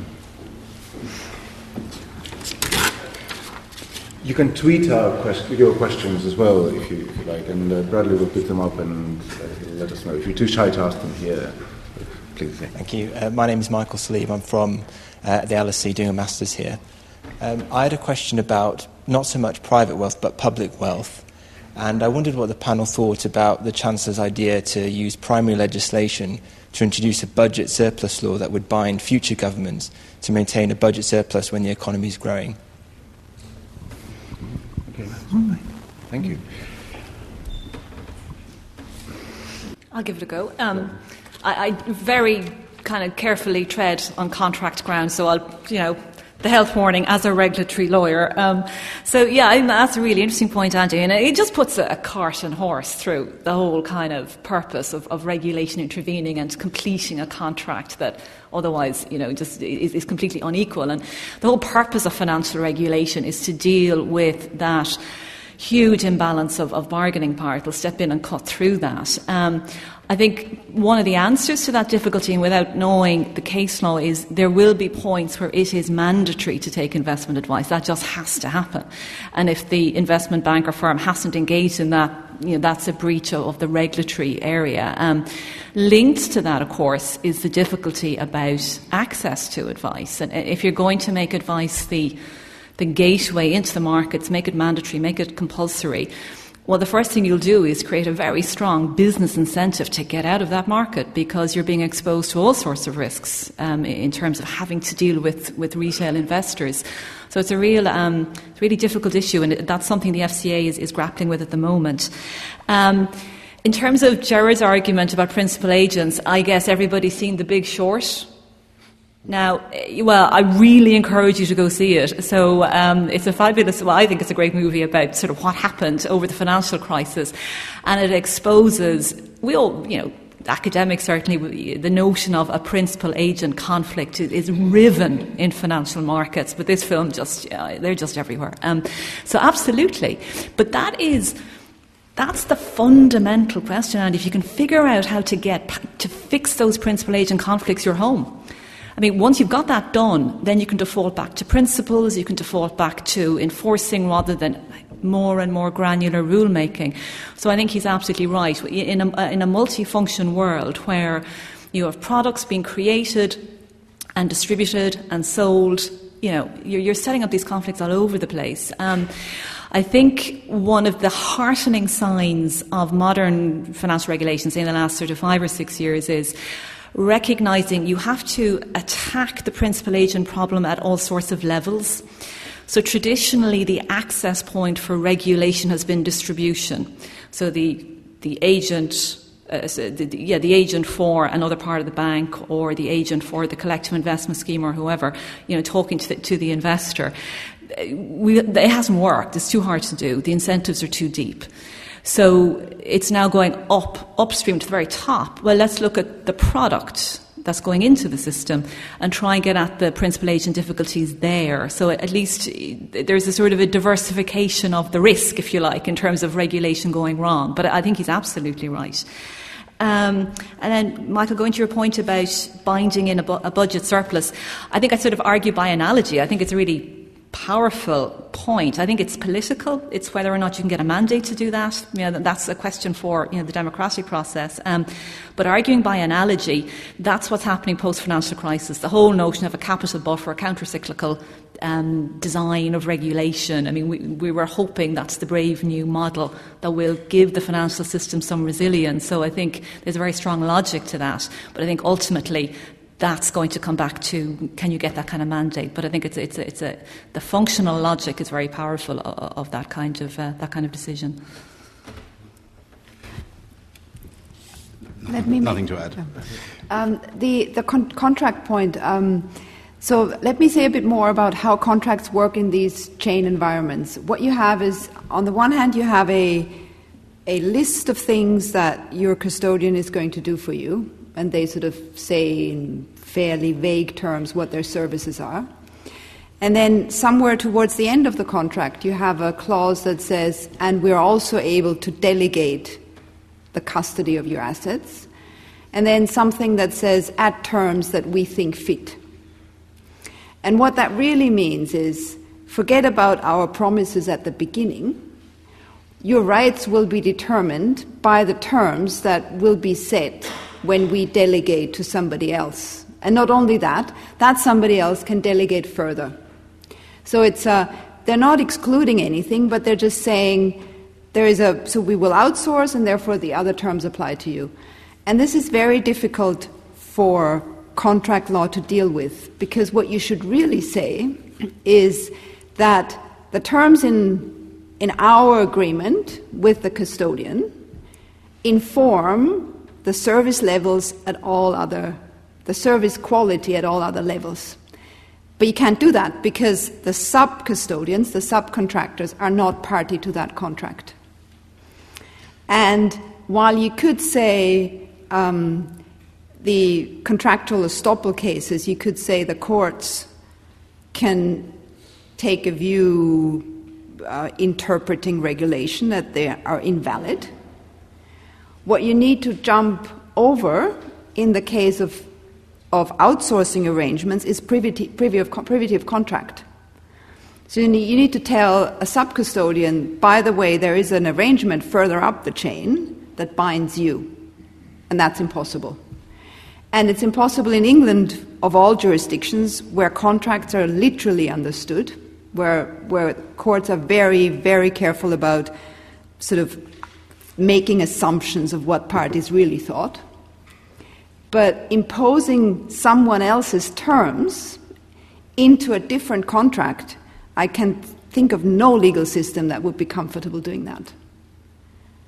You can tweet our quest- your questions as well if you, like, and uh, Bradley will pick them up and uh, let us know. If you're too shy to ask them here, please. Thank you. Uh, my name is Michael Sleeve. I'm from uh, the LSE doing a master's here. Um, I had a question about not so much private wealth but public wealth. And I wondered what the panel thought about the Chancellor's idea to use primary legislation to introduce a budget surplus law that would bind future governments to maintain a budget surplus when the economy is growing. Thank you. I'll give it a go. Um, I, I, very kind of carefully tread on contract ground, so I'll, you know, the health warning as a regulatory lawyer. Um, so, yeah, that's a really interesting point, Andy, and it just puts a, a cart and horse through the whole kind of purpose of, of, regulation intervening and completing a contract that otherwise, you know, just is, is completely unequal. And the whole purpose of financial regulation is to deal with that huge imbalance of, of bargaining power. It'll step in and cut through that. Um, I think one of the answers to that difficulty, and without knowing the case law, is there will be points where it is mandatory to take investment advice. That just has to happen. And if the investment banker firm hasn't engaged in that, you know, that's a breach of the regulatory area. Um, linked to that, of course, is the difficulty about access to advice. And if you're going to make advice the the gateway into the markets, make it mandatory, make it compulsory, well, the first thing you'll do is create a very strong business incentive to get out of that market because you're being exposed to all sorts of risks um, in terms of having to deal with, with retail investors. So it's a real, um, really difficult issue, and that's something the FCA is, is grappling with at the moment. Um, in terms of Gerard's argument about principal agents, I guess everybody's seen The Big Short. Now, eh, well, I really encourage you to go see it. So um, it's a fabulous, well, I think it's a great movie about sort of what happened over the financial crisis. And it exposes, we all, you know, academics certainly, the notion of a principal agent conflict is, riven in financial markets. But this film just, they're just everywhere. Um, so absolutely. But that is, that's the fundamental question. And if you can figure out how to get, to fix those principal agent conflicts, you're home. I mean, once you've got that done, then you can default back to principles, you can default back to enforcing rather than more and more granular rulemaking. So I think he's absolutely right. In a, in a multifunction world where you have products being created and distributed and sold, you know, you're, you're setting up these conflicts all over the place. Um, I think one of the heartening signs of modern financial regulations in the last sort of five or six years is recognizing you have to attack the principal agent problem at all sorts of levels. So traditionally, the access point for regulation has been distribution. So the the agent. Uh, so the, yeah, the agent for another part of the bank or the agent for the collective investment scheme or whoever, you know, talking to the, to the investor. We, it hasn't worked. It's too hard to do. The incentives are too deep. So it's now going up, upstream to the very top. Well, let's look at the product that's going into the system and try and get at the principal agent difficulties there. So at least there's a sort of a diversification of the risk, if you like, in terms of regulation going wrong. But I think he's absolutely right. Um, and then, Michael, going to your point about binding in a, bu- a budget surplus, I think I sort of argue by analogy. I think it's really powerful point. I think it's political. It's whether or not you can get a mandate to do that. You know, that's a question for you know, the democratic process. Um, but arguing by analogy, that's what's happening post financial crisis. The whole notion of a capital buffer, a counter cyclical um, design of regulation. I mean, we, we were hoping that's the brave new model that will give the financial system some resilience. So I think there's a very strong logic to that. But I think ultimately that's going to come back to can you get that kind of mandate? But I think it's it's a, it's a the functional logic is very powerful of, of that kind of uh, that kind of decision. Let me Nothing to add. Um, the the con- contract point. Um, so let me say a bit more about how contracts work in these chain environments. What you have is, on the one hand, you have a a list of things that your custodian is going to do for you, and they sort of say in fairly vague terms what their services are. And then somewhere towards the end of the contract, you have a clause that says, and we're also able to delegate the custody of your assets. And then something that says, at terms that we think fit. And what that really means is forget about our promises at the beginning. Your rights will be determined by the terms that will be set when we delegate to somebody else. And not only that, that somebody else can delegate further. So it's uh, they're not excluding anything, but they're just saying there is a so we will outsource, and therefore the other terms apply to you. And this is very difficult for contract law to deal with because what you should really say is that the terms in in our agreement with the custodian inform the service levels at all other, the service quality at all other levels. But you can't do that because the sub custodians, the subcontractors, are not party to that contract. And while you could say um, the contractual estoppel cases, you could say the courts can take a view uh, interpreting regulation that they are invalid what you need to jump over in the case of, of outsourcing arrangements is privity, privity, of, privity of contract. So you need, you need to tell a sub custodian, by the way, there is an arrangement further up the chain that binds you. And that's impossible. And it's impossible in England, of all jurisdictions, where contracts are literally understood, where, where courts are very, very careful about sort of making assumptions of what parties really thought. But imposing someone else's terms into a different contract, I can think of no legal system that would be comfortable doing that.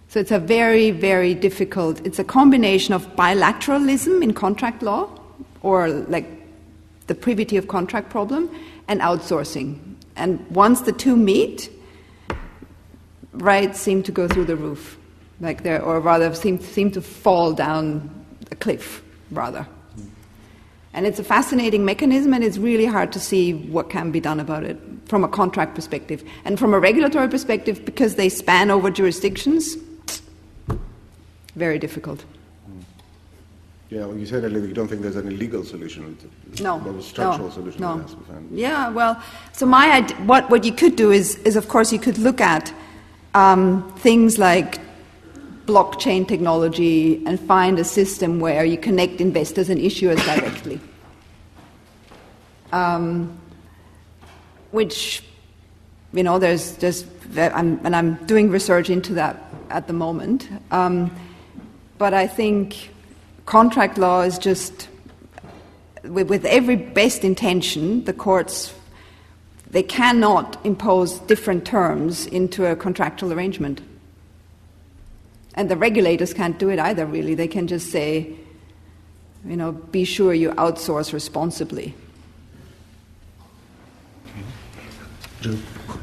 So it's a very, very difficult, it's a combination of bilateralism in contract law, or like the privity of contract problem, and outsourcing. And once the two meet, rights seem to go through the roof like they or rather seem, seem to fall down a cliff, rather. And it's a fascinating mechanism, and it's really hard to see what can be done about it from a contract perspective. And from a regulatory perspective, because they span over jurisdictions, very difficult. Yeah, well, you said earlier you don't think there's any legal solution. No, no structural no, solution no. that has to be found. Yeah, well, so my idea, what what you could do is is of course you could look at um, things like blockchain technology and find a system where you connect investors and issuers directly. Um, which, you know, there's, there's I'm, and I'm doing research into that at the moment. Um, but I think contract law is just, with, with every best intention, the courts they cannot impose different terms into a contractual arrangement. And the regulators can't do it either, really. They can just say, you know, be sure you outsource responsibly.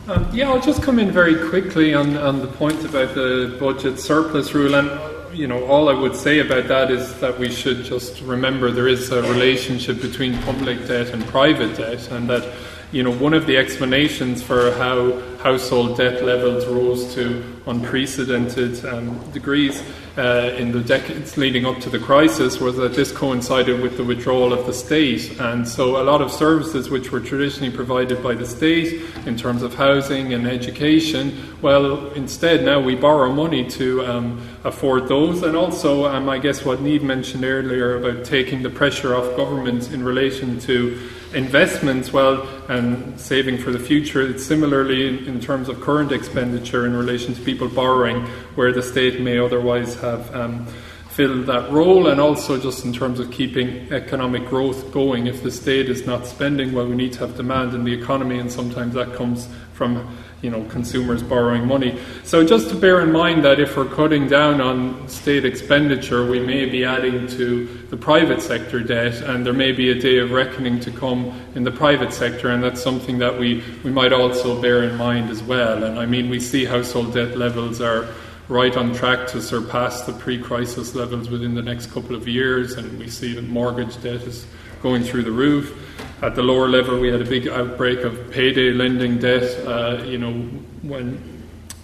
Um, yeah, I'll just come in very quickly on, on the point about the budget surplus rule. And, you know, all I would say about that is that we should just remember there is a relationship between public debt and private debt, and that you know, one of the explanations for how household debt levels rose to unprecedented um, degrees uh, in the decades leading up to the crisis was that this coincided with the withdrawal of the state. And so a lot of services which were traditionally provided by the state in terms of housing and education, well, instead now we borrow money to um, afford those. And also, um, I guess what Niamh mentioned earlier about taking the pressure off government in relation to investments, well, and saving for the future, it's similarly in, in, terms of current expenditure in relation to people borrowing, where the state may otherwise have um, filled that role, and also just in terms of keeping economic growth going. If the state is not spending, well, we need to have demand in the economy, and sometimes that comes from you know, consumers borrowing money. So just to bear in mind that if we're cutting down on state expenditure, we may be adding to the private sector debt, and there may be a day of reckoning to come in the private sector, and that's something that we, we might also bear in mind as well. And I mean, we see household debt levels are right on track to surpass the pre-crisis levels within the next couple of years, and we see that mortgage debt is going through the roof. At the lower level, we had a big outbreak of payday lending debt. Uh, you know, when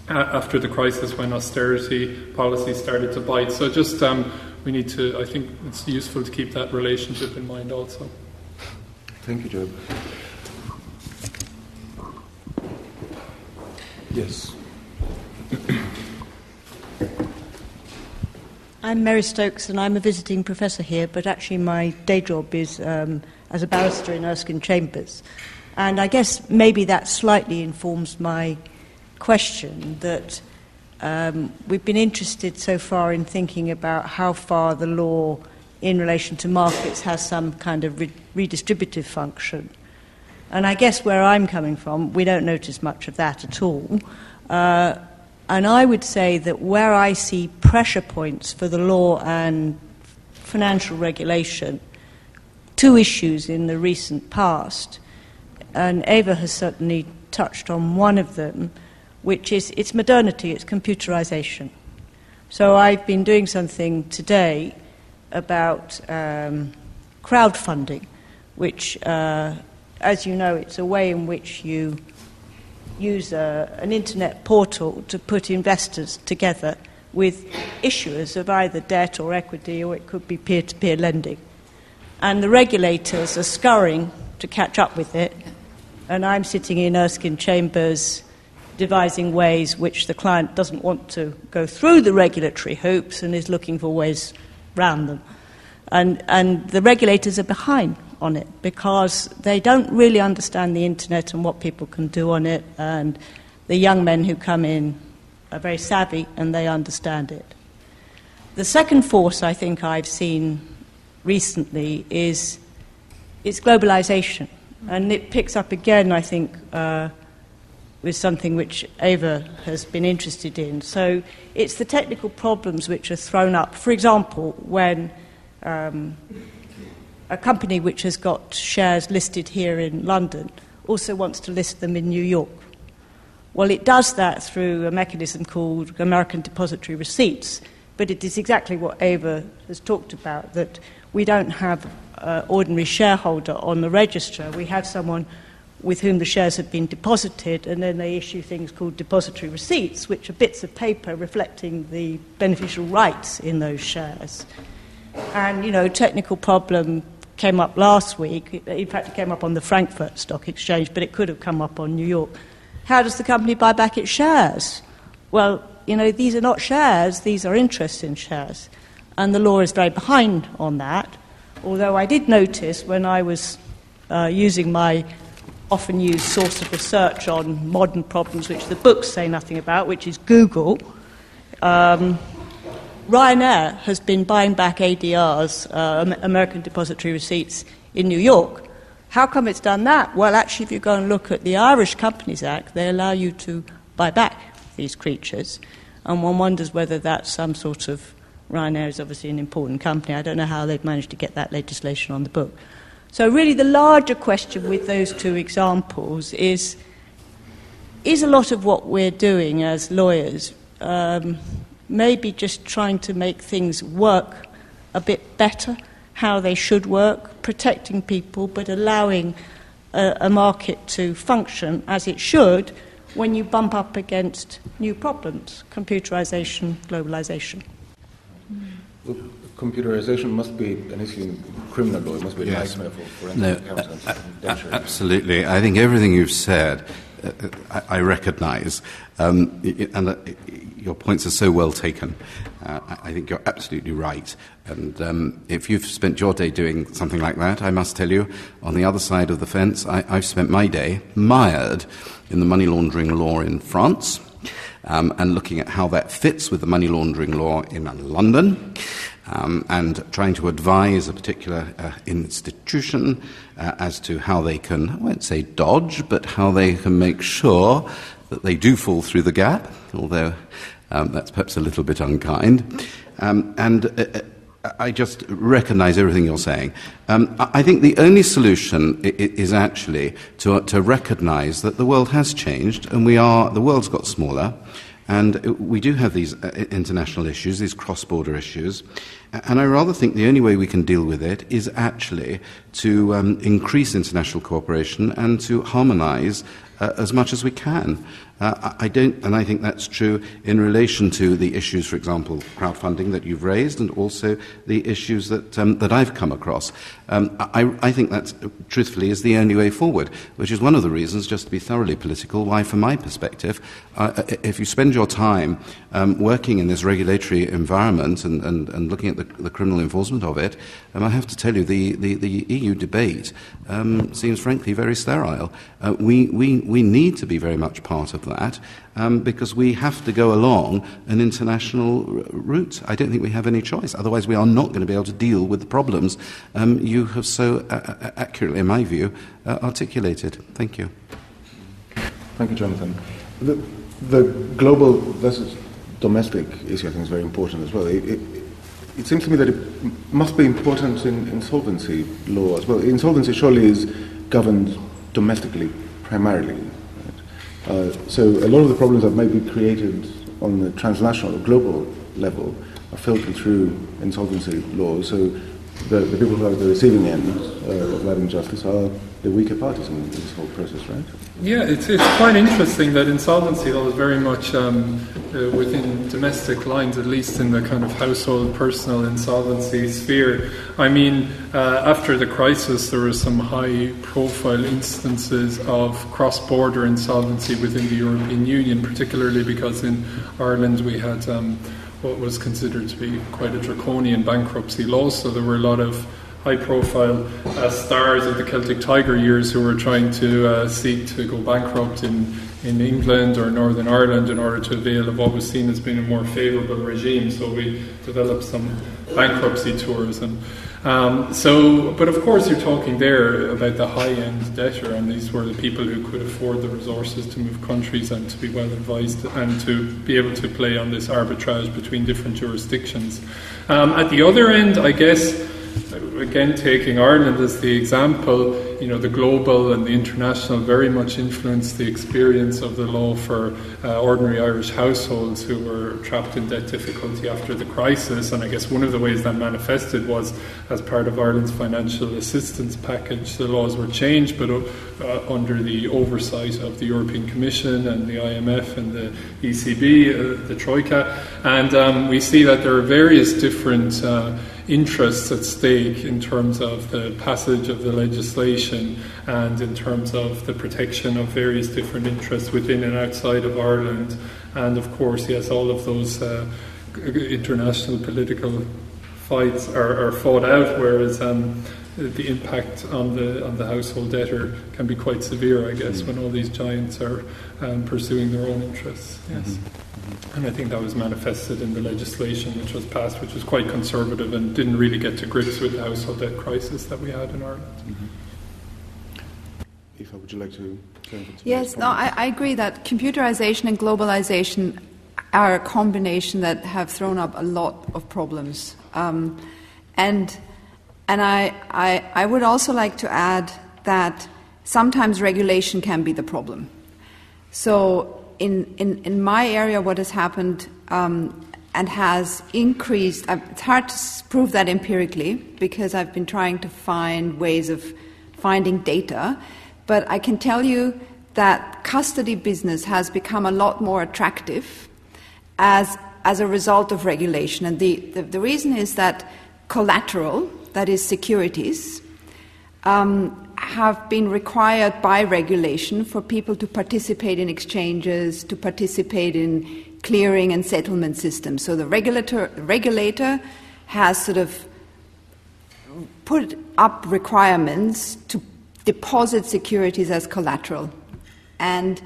after the crisis, when austerity policy started to bite. So just um, we need to. I think it's useful to keep that relationship in mind also. Thank you, Joe. Yes. I'm Mary Stokes, and I'm a visiting professor here, but actually, my day job is um, as a barrister in Erskine Chambers. And I guess maybe that slightly informs my question that um, we've been interested so far in thinking about how far the law in relation to markets has some kind of re- redistributive function. And I guess where I'm coming from, we don't notice much of that at all. Uh, and I would say that where I see pressure points for the law and financial regulation two issues in the recent past, and Eva has certainly touched on one of them, which is its modernity, its computerization. So I've been doing something today about um, crowdfunding, which, uh, as you know, it's a way in which you use a, an internet portal to put investors together with issuers of either debt or equity, or it could be peer to peer lending and the regulators are scurrying to catch up with it. And I'm sitting in Erskine Chambers devising ways which the client doesn't want to go through the regulatory hoops and is looking for ways round them. And, and the regulators are behind on it because they don't really understand the internet and what people can do on it. And the young men who come in are very savvy and they understand it. The second force I think I've seen recently is, it's globalization. And it picks up again, I think, uh, with something which Eva has been interested in. So it's the technical problems which are thrown up. For example, when um, a company which has got shares listed here in London also wants to list them in New York. Well, it does that through a mechanism called American Depository Receipts, but it is exactly what Eva has talked about that we don't have an ordinary shareholder on the register. We have someone with whom the shares have been deposited, and then they issue things called depository receipts, which are bits of paper reflecting the beneficial rights in those shares. And, you know, technical problem came up last week. In fact, it came up on the Frankfurt Stock Exchange, but it could have come up on New York. How does the company buy back its shares? Well, you know, these are not shares, these are interest in shares and the law is very behind on that. Although I did notice when I was uh, using my often used source of research on modern problems, which the books say nothing about, which is Google. Um, Ryanair has been buying back ADRs, uh, American Depository Receipts, in New York. How come it's done that? Well, actually, if you go and look at the Irish Companies Act, they allow you to buy back these creatures. And one wonders whether that's some sort of. Ryanair is obviously an important company. I don't know how they've managed to get that legislation on the book. So, really, the larger question with those two examples is is a lot of what we're doing as lawyers um, maybe just trying to make things work a bit better, how they should work, protecting people, but allowing a, a market to function as it should when you bump up against new problems computerization, globalization. Well, computerization must be an issue in criminal law. It must be a Yes. nightmare for forensic No, accountants. a- a- absolutely. I think everything you've said, uh, I, I recognise, um, y- y- and uh, your points are so well taken. Uh, I think you're absolutely right. And um, if you've spent your day doing something like that, I must tell you, on the other side of the fence, I, I've spent my day mired in the money laundering law in France. Um, and looking at how that fits with the money laundering law in London, um, and trying to advise a particular uh, institution uh, as to how they can, I won't say dodge, but how they can make sure that they do fall through the gap, although um, that's perhaps a little bit unkind. Um, and uh, uh, I just recognize everything you're saying. Um, I think the only solution is actually to, to recognize that the world has changed and we are, the world's got smaller. And uh, we do have these uh, international issues, these cross border issues. And I rather think the only way we can deal with it is actually to um, increase international cooperation and to harmonize uh, as much as we can. Uh, I don't, and I think that's true in relation to the issues, for example, crowdfunding that you've raised, and also the issues that um, that I've come across. Um, I, I think that, truthfully, is the only way forward, which is one of the reasons, just to be thoroughly political, why, from my perspective, uh, if you spend your time um, working in this regulatory environment and, and, and looking at the, the criminal enforcement of it, um, I have to tell you, the, the, the EU debate um, seems frankly very sterile. Uh, we, we, we need to be very much part of that um, because we have to go along an international r- route. I don't think we have any choice. Otherwise, we are not going to be able to deal with the problems um, you have so uh, uh, accurately, in my view, uh, articulated. Thank you. Thank you, Jonathan. The, the global versus domestic issue, I think, is very important as well. It, it, it seems to me that it must be important in insolvency law as well. Insolvency surely is governed domestically primarily. Right? Uh, so a lot of the problems that may be created on the transnational or global level are filtered through insolvency law. So the, the people who are at the receiving end uh, of that injustice are the weaker parties in, this whole process, right? Yeah, it's, it's quite interesting that insolvency law is very much um, uh, within domestic lines, at least in the kind of household personal insolvency sphere. I mean, uh, after the crisis, there were some high profile instances of cross border insolvency within the European Union, particularly because in Ireland we had. Um, what was considered to be quite a draconian bankruptcy law, so there were a lot of high profile uh, stars of the Celtic Tiger years who were trying to uh, seek to go bankrupt in, in England or Northern Ireland in order to avail of what was seen as being a more favourable regime. So we developed some bankruptcy tours. And um, so, but of course, you're talking there about the high end debtor, and these were the people who could afford the resources to move countries and to be well advised and to be able to play on this arbitrage between different jurisdictions. Um, at the other end, I guess again, taking Ireland as the example, you know, the global and the international very much influenced the experience of the law for uh, ordinary Irish households who were trapped in debt difficulty after the crisis. And I guess one of the ways that manifested was as part of Ireland's financial assistance package, the laws were changed, but uh, under the oversight of the European Commission and the IMF and the ECB, uh, the Troika. And um, we see that there are various different uh, interests at stake in terms of the passage of the legislation and in terms of the protection of various different interests within and outside of Ireland. And of course, yes, all of those uh, international political fights are, are fought out, whereas um, the impact on the on the household debtor can be quite severe, I guess, when all these giants are um, pursuing their own interests. Yes. And I think that was manifested in the legislation which was passed, which was quite conservative and didn't really get to grips with the household debt crisis that we had in Ireland. Eva, would you like to? Yes, no, I, I agree that computerization and globalization are a combination that have thrown up a lot of problems. Um, and and I, I, I would also like to add that sometimes regulation can be the problem. So, in, in, in my area, what has happened um, and has increased, it's hard to prove that empirically because I've been trying to find ways of finding data, but I can tell you that custody business has become a lot more attractive as, as a result of regulation. And the, the, the reason is that collateral, that is, securities, um, have been required by regulation for people to participate in exchanges, to participate in clearing and settlement systems. So the regulator, regulator has sort of put up requirements to deposit securities as collateral. And,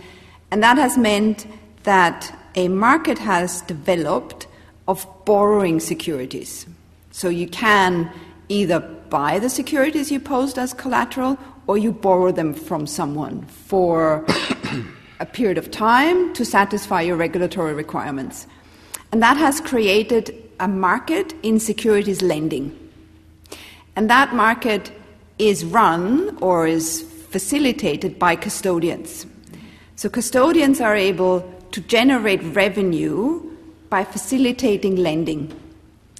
and that has meant that a market has developed of borrowing securities. So you can either buy the securities you post as collateral or you borrow them from someone for a period of time to satisfy your regulatory requirements. And that has created a market in securities lending. And that market is run or is facilitated by custodians. So custodians are able to generate revenue by facilitating lending.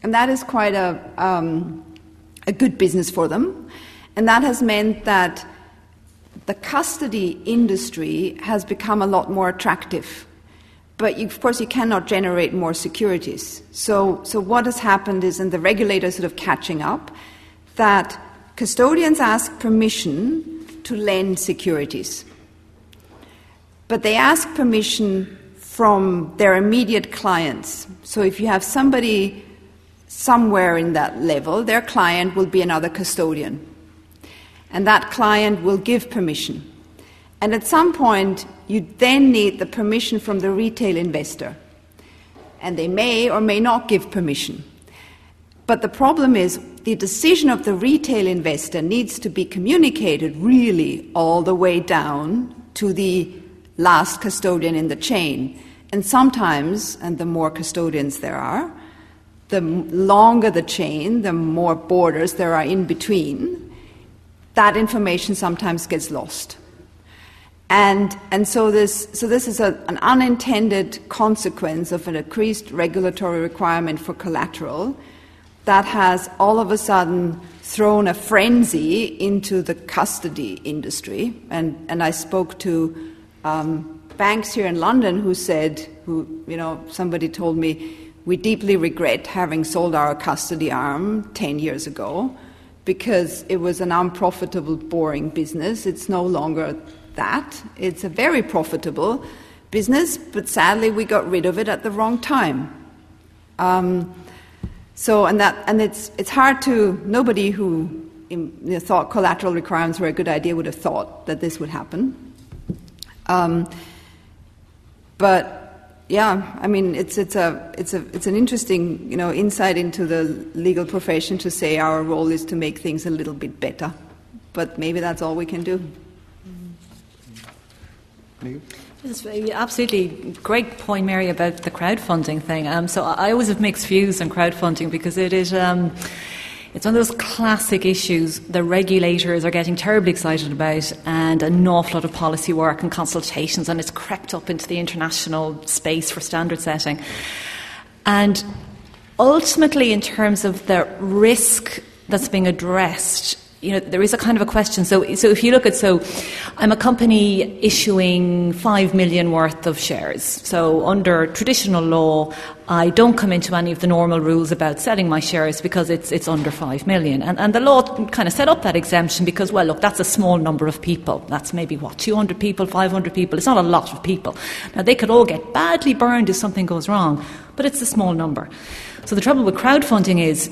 And that is quite a, um, a good business for them. And that has meant that the custody industry has become a lot more attractive. But you, of course, you cannot generate more securities. So, so what has happened is, and the regulators sort of catching up, that custodians ask permission to lend securities. But they ask permission from their immediate clients. So if you have somebody somewhere in that level, their client will be another custodian. And that client will give permission. And at some point, you then need the permission from the retail investor. And they may or may not give permission. But the problem is, the decision of the retail investor needs to be communicated really all the way down to the last custodian in the chain. And sometimes, and the more custodians there are, the longer the chain, the more borders there are in between, that information sometimes gets lost. And, and so, this, so this is a, an unintended consequence of an increased regulatory requirement for collateral that has all of a sudden thrown a frenzy into the custody industry. And, and I spoke to um, banks here in London who said, who, you know, somebody told me, we deeply regret having sold our custody arm 10 years ago because it was an unprofitable, boring business. It's no longer that. It's a very profitable business, but sadly we got rid of it at the wrong time. Um, so, and that, and it's it's hard to nobody who in, you know, thought collateral requirements were a good idea would have thought that this would happen. Um, but yeah, I mean, it's, it's, a, it's, a, it's an interesting you know, insight into the legal profession to say our role is to make things a little bit better. But maybe that's all we can do. Yes, absolutely great point, Mary, about the crowdfunding thing. Um, so I always have mixed views on crowdfunding because it is. Um, it's one of those classic issues the regulators are getting terribly excited about, and an awful lot of policy work and consultations, and it's crept up into the international space for standard setting. And ultimately, in terms of the risk that's being addressed, you know, there is a kind of a question. So, so if you look at, so I'm a company issuing five million worth of shares. So under traditional law, I don't come into any of the normal rules about selling my shares because it's, it's under five million. And, and the law kind of set up that exemption because, well, look, that's a small number of people. That's maybe what, 200 people, 500 people. It's not a lot of people. Now, they could all get badly burned if something goes wrong, but it's a small number. So the trouble with crowdfunding is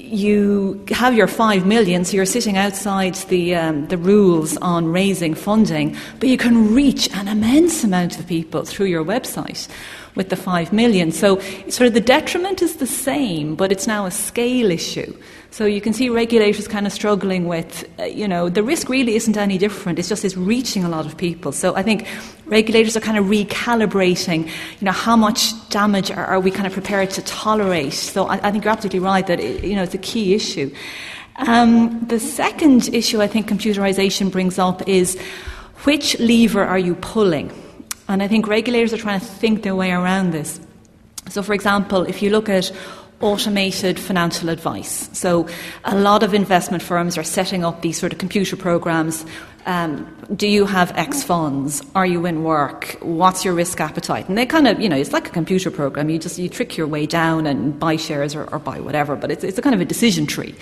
you have your five million, so you're sitting outside the, um, the rules on raising funding, but you can reach an immense amount of people through your website with the 5 million. So sort of the detriment is the same, but it's now a scale issue. So you can see regulators kind of struggling with, uh, you know, the risk really isn't any different. It's just it's reaching a lot of people. So I think regulators are kind of recalibrating, you know, how much damage are, are we kind of prepared to tolerate. So I, I think you're absolutely right that, it, you know, it's a key issue. Um, the second issue I think computerization brings up is which lever are you pulling? And I think regulators are trying to think their way around this. So, for example, if you look at automated financial advice. So, a lot of investment firms are setting up these sort of computer programs. Um, do you have X funds? Are you in work? What's your risk appetite? And they kind of, you know, it's like a computer program. You just you trick your way down and buy shares or, or buy whatever, but it's, it's a kind of a decision tree.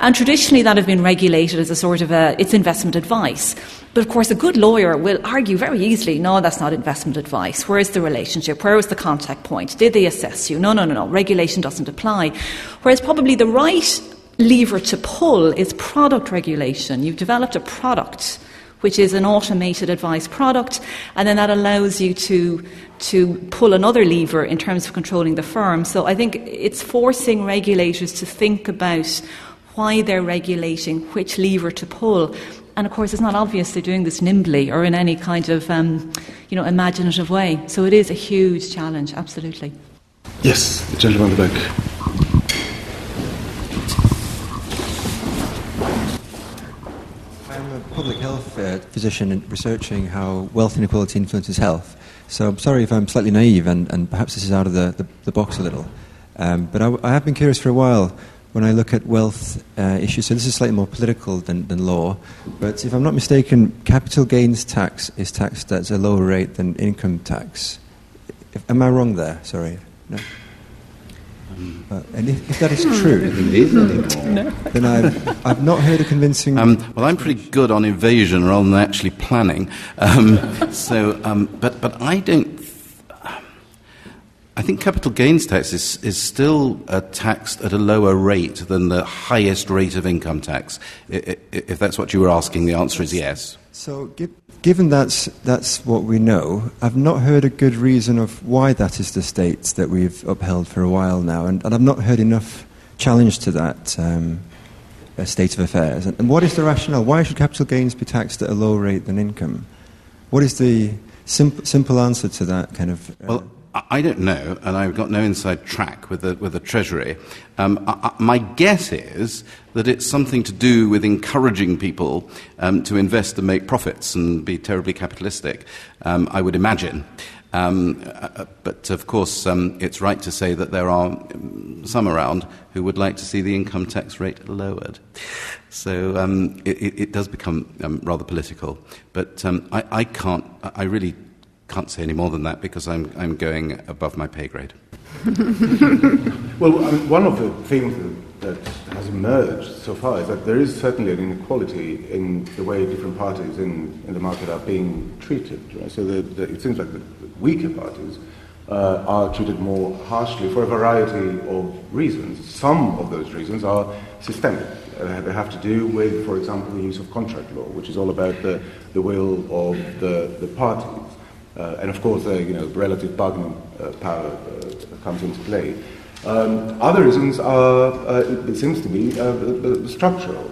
And traditionally, that have been regulated as a sort of a, it's investment advice. But of course, a good lawyer will argue very easily, no, that's not investment advice. Where is the relationship? Where was the contact point? Did they assess you? No, no, no, no. Regulation doesn't apply. Whereas probably the right lever to pull is product regulation. You've developed a product which is an automated advice product, and then that allows you to to pull another lever in terms of controlling the firm. So I think it's forcing regulators to think about why they're regulating, which lever to pull. And of course, it's not obvious they're doing this nimbly or in any kind of um, you know, imaginative way. So it is a huge challenge, absolutely. Yes, the gentleman in the back. I'm a public health uh, physician researching how wealth inequality influences health. So I'm sorry if I'm slightly naive and, and perhaps this is out of the, the, the box a little. Um, but I, I have been curious for a while when I look at wealth uh, issues, so this is slightly more political than, than law, but if I'm not mistaken, capital gains tax is taxed at a lower rate than income tax. If, am I wrong there? Sorry. No. Uh, and if, if, that is true, no. then I've, I've not heard a convincing. Um, well, I'm pretty good on evasion rather than actually planning. Um, so, um, but but I don't I think capital gains tax is, is still uh, taxed at a lower rate than the highest rate of income tax. If that's what you were asking, the answer is yes. So, given that's, that's what we know, I've not heard a good reason of why that is the state that we've upheld for a while now, and, and I've not heard enough challenge to that um, uh, state of affairs. And, and what is the rationale? Why should capital gains be taxed at a lower rate than income? What is the simple, simple answer to that kind of. Uh, well, I don't know, and I've got no inside track with the, with the Treasury. Um, I, I, my guess is that it's something to do with encouraging people um, to invest and make profits and be terribly capitalistic, um, I would imagine. Um, uh, but of course, um, it's right to say that there are um, some around who would like to see the income tax rate lowered. So it, it, does become rather political. But I, I can't, I really can't say any more than that because I'm, I'm going above my pay grade. well, I mean, one of the things that, has emerged so far is that there is certainly an inequality in the way different parties in, in the market are being treated. Right? So the, the, it seems like the weaker parties uh, are treated more harshly for a variety of reasons. Some of those reasons are systemic. Uh, they have to do with, for example, the use of contract law, which is all about the, the will of the, the parties. Uh, and of course, uh, you know, relative bargaining uh, power comes into play. Um, other reasons are, it seems to be, structural.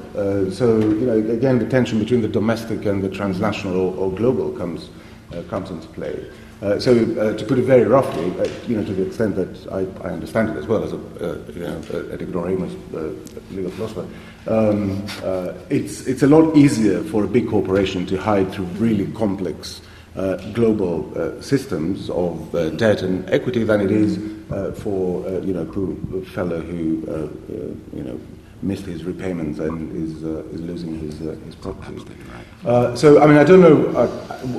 so, you know, again, the tension between the domestic and the transnational or, or global comes, comes into play. Uh, so, uh, to put it very roughly, uh, you know, to the extent that I, I understand it as well as a, you know, an ignoramus legal philosopher, um, it's, it's a lot easier for a big corporation to hide through really complex uh, global uh, systems of uh, debt and equity than it is uh, for uh, you know a fellow who uh, you know missed his repayments and is is losing his his property. Right. so I mean I don't know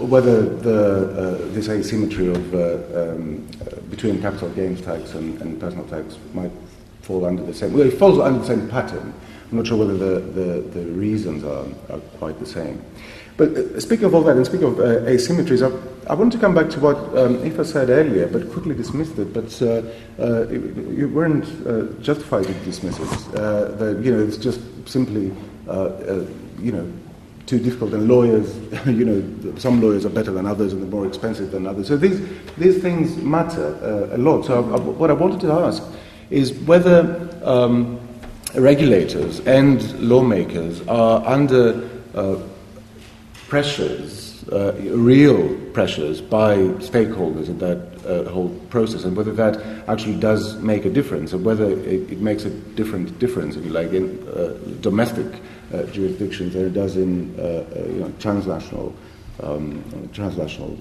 whether the this asymmetry of um, between capital gains tax and, and, personal tax might fall under the same. Well, it falls under the same pattern. I'm not sure whether the, the, the reasons are, are quite the same. But uh, speaking of all that and speaking of uh, asymmetries, I, I, want to come back to what um, Eva said earlier, but quickly dismissed it. But uh, uh, you weren't uh, justified to dismiss it. Uh, you know, it's just simply you know too difficult, and lawyers, you know, some lawyers are better than others and they're more expensive than others. So these, these things matter uh, a lot. So I, I, what I wanted to ask is whether um, regulators and lawmakers are under uh, pressures, uh, real pressures by stakeholders in that uh, whole process, and whether that actually does make a difference, and whether it, it makes a different difference, if you like, in uh, domestic uh, jurisdictions than it does in uh, uh, you know, transnational um, transnational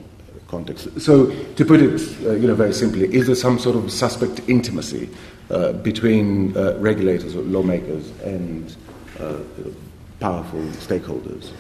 context. So, to put it, you know, very simply, is there some sort of suspect intimacy between regulators, or lawmakers, and powerful stakeholders?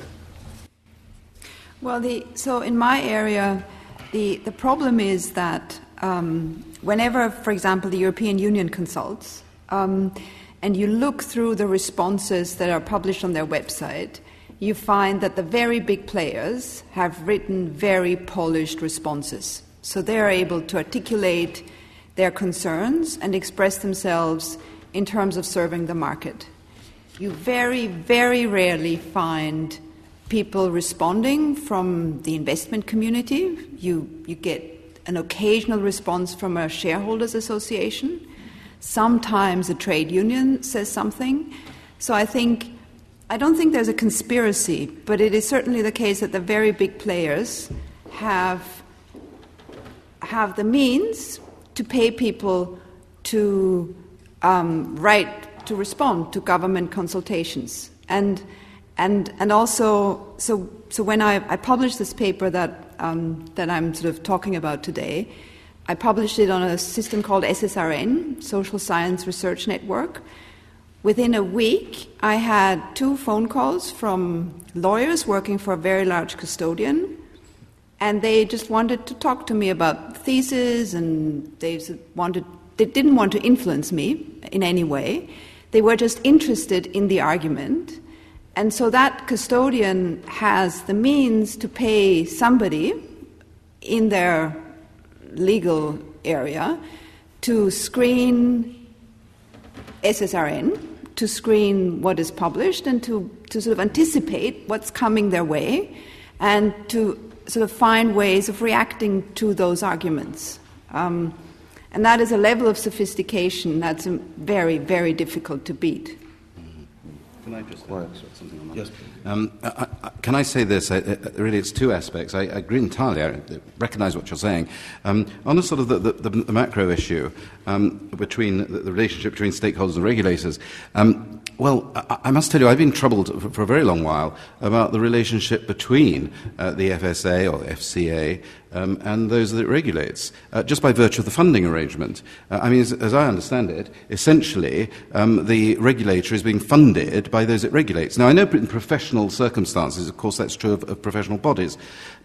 Well, the, so in my area, the, the problem is that um, whenever, for example, the European Union consults, um, and you look through the responses that are published on their website, you find that the very big players have written very polished responses. So they are able to articulate their concerns and express themselves in terms of serving the market. You very, very rarely find people responding from the investment community. You, you get an occasional response from a shareholders association. Sometimes a trade union says something. So I think, I don't think there's a conspiracy, but it is certainly the case that the very big players have, have the means to pay people to um, write, to respond to government consultations. And and and also so so when I, I published this paper that um, that I'm sort of talking about today, I published it on a system called SSRN, Social Science Research Network. Within a week, I had two phone calls from lawyers working for a very large custodian, and they just wanted to talk to me about thesis, and they wanted they didn't want to influence me in any way. They were just interested in the argument and so that custodian has the means to pay somebody in their legal area to screen SSRN, to screen what is published, and to, to sort of anticipate what's coming their way, and to sort of find ways of reacting to those arguments. Um, and that is a level of sophistication that's very, very difficult to beat. Can I just add something on that? Yes. Um, I, I, can I say this? I, really, it's two aspects. I, agree entirely. I recognise what you're saying. Um, on a sort of the, the, the macro issue um, between the, the, relationship between stakeholders and regulators, um, well, I, must tell you, I've been troubled for, a very long while about the relationship between uh, the FSA or FCA um, and those that it regulates, uh, just by virtue of the funding arrangement. Uh, I mean, as, as, I understand it, essentially um, the regulator is being funded by those it regulates. Now, I know in professional circumstances, of course, that's true of, of professional bodies,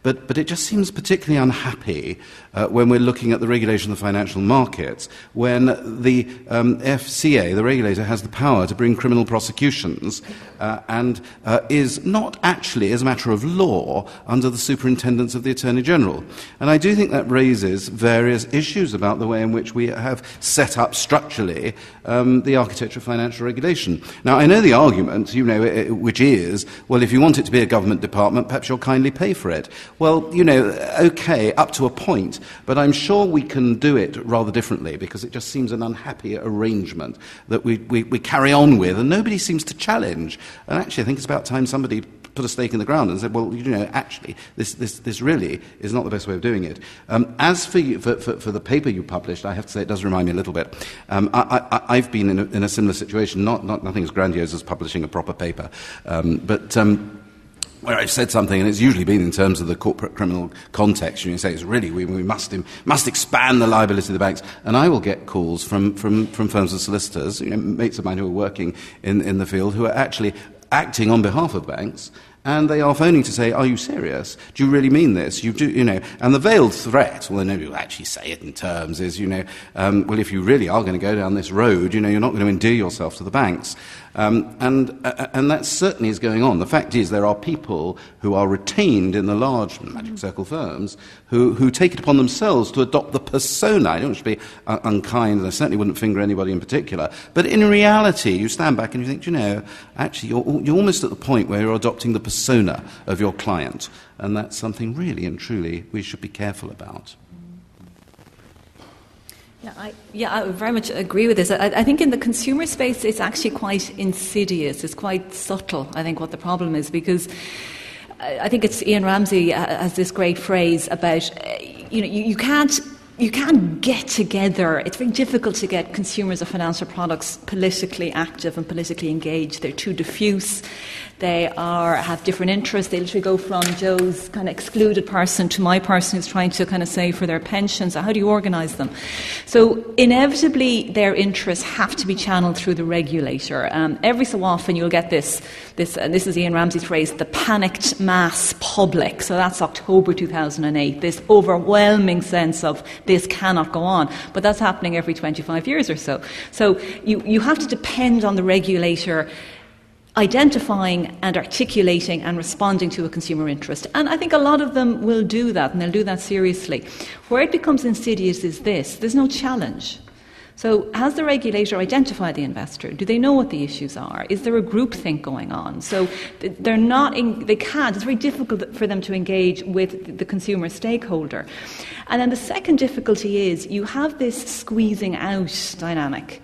but, but it just seems particularly unhappy uh, when we're looking at the regulation of the financial markets, when the um, FCA, the regulator, has the power to bring criminal prosecutions uh, and uh, is not actually, as a matter of law, under the superintendence of the Attorney General. And I do think that raises various issues about the way in which we have set up structurally um, the architecture of financial regulation. Now, I know the argument, you know, which is, well, if you want it to be a government department, perhaps you'll kindly pay for it. Well, you know, okay, up to a point, but I'm sure we can do it rather differently because it just seems an unhappy arrangement that we, we, we carry on with and nobody seems to challenge. And actually, I think it's about time somebody put a stake in the ground and said, well, you know, actually, this, this, this really is not the best way of doing it. Um, as for, you, for, for, for, the paper you published, I have to say it does remind me a little bit. Um, I, have been in a, in a, similar situation, not, not nothing as grandiose as publishing a proper paper, um, but um, where I've said something, and it's usually been in terms of the corporate criminal context, you say it's really we, we must must expand the liability of the banks. And I will get calls from from, from firms of solicitors, you know, mates of mine who are working in, in the field, who are actually acting on behalf of banks and they are phoning to say, "Are you serious? Do you really mean this? You do, you know?" And the veiled threat, well, nobody will actually say it in terms, is, you know, um, well, if you really are going to go down this road, you know, you're not going to endear yourself to the banks. Um, and, uh, and that certainly is going on. The fact is, there are people who are retained in the large magic circle firms who, who take it upon themselves to adopt the persona. I don't want to be uh, unkind, and I certainly wouldn't finger anybody in particular. But in reality, you stand back and you think, you know, actually, you're, you're almost at the point where you're adopting the persona persona of your client. And that's something really and truly we should be careful about. Yeah, I, yeah, I very much agree with this. I, I, think in the consumer space, it's actually quite insidious. It's quite subtle. I think what the problem is because I think it's Iain Ramsay uh, has this great phrase about uh, you know you, you can't you can't get together. It's very difficult to get consumers of financial products politically active and politically engaged. They're too diffuse. They are have different interests. They literally go from Joe's kind of excluded person to my person who's trying to kind of save for their pensions. How do you organise them? So inevitably, their interests have to be channeled through the regulator. Um, every so often, you'll get this. This and this is Iain Ramsay's phrase: the panicked mass public. So that's October 2008. This overwhelming sense of this cannot go on. But that's happening every 25 years or so. So you you have to depend on the regulator identifying and articulating and responding to a consumer interest. And I think a lot of them will do that, and they'll do that seriously. Where it becomes insidious is this there's no challenge. So, has the regulator identified the investor? Do they know what the issues are? Is there a groupthink going on? So, they're not, in, they can't, it's very difficult for them to engage with the consumer stakeholder. And then the second difficulty is you have this squeezing out dynamic.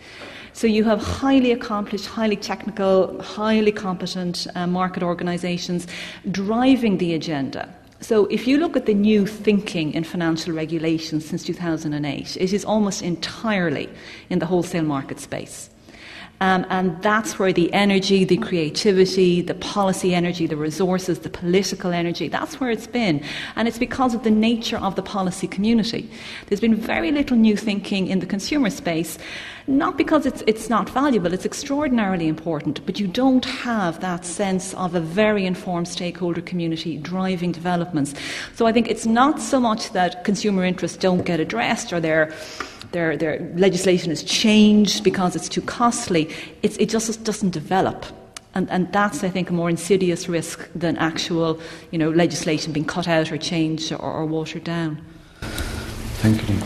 So you have highly accomplished, highly technical, highly competent uh, market organisations driving the agenda. So, if you look at the new thinking in financial regulation since 2008, it is almost entirely in the wholesale market space. Um, and that's where the energy, the creativity, the policy energy, the resources, the political energy, that's where it's been. And it's because of the nature of the policy community. There's been very little new thinking in the consumer space, not because it's, it's not valuable, it's extraordinarily important, but you don't have that sense of a very informed stakeholder community driving developments. So I think it's not so much that consumer interests don't get addressed or they're their, their legislation is changed because it's too costly, it's, it just doesn't develop. And, and that's, I think, a more insidious risk than actual you know, legislation being cut out or changed or, or watered down. Thank you.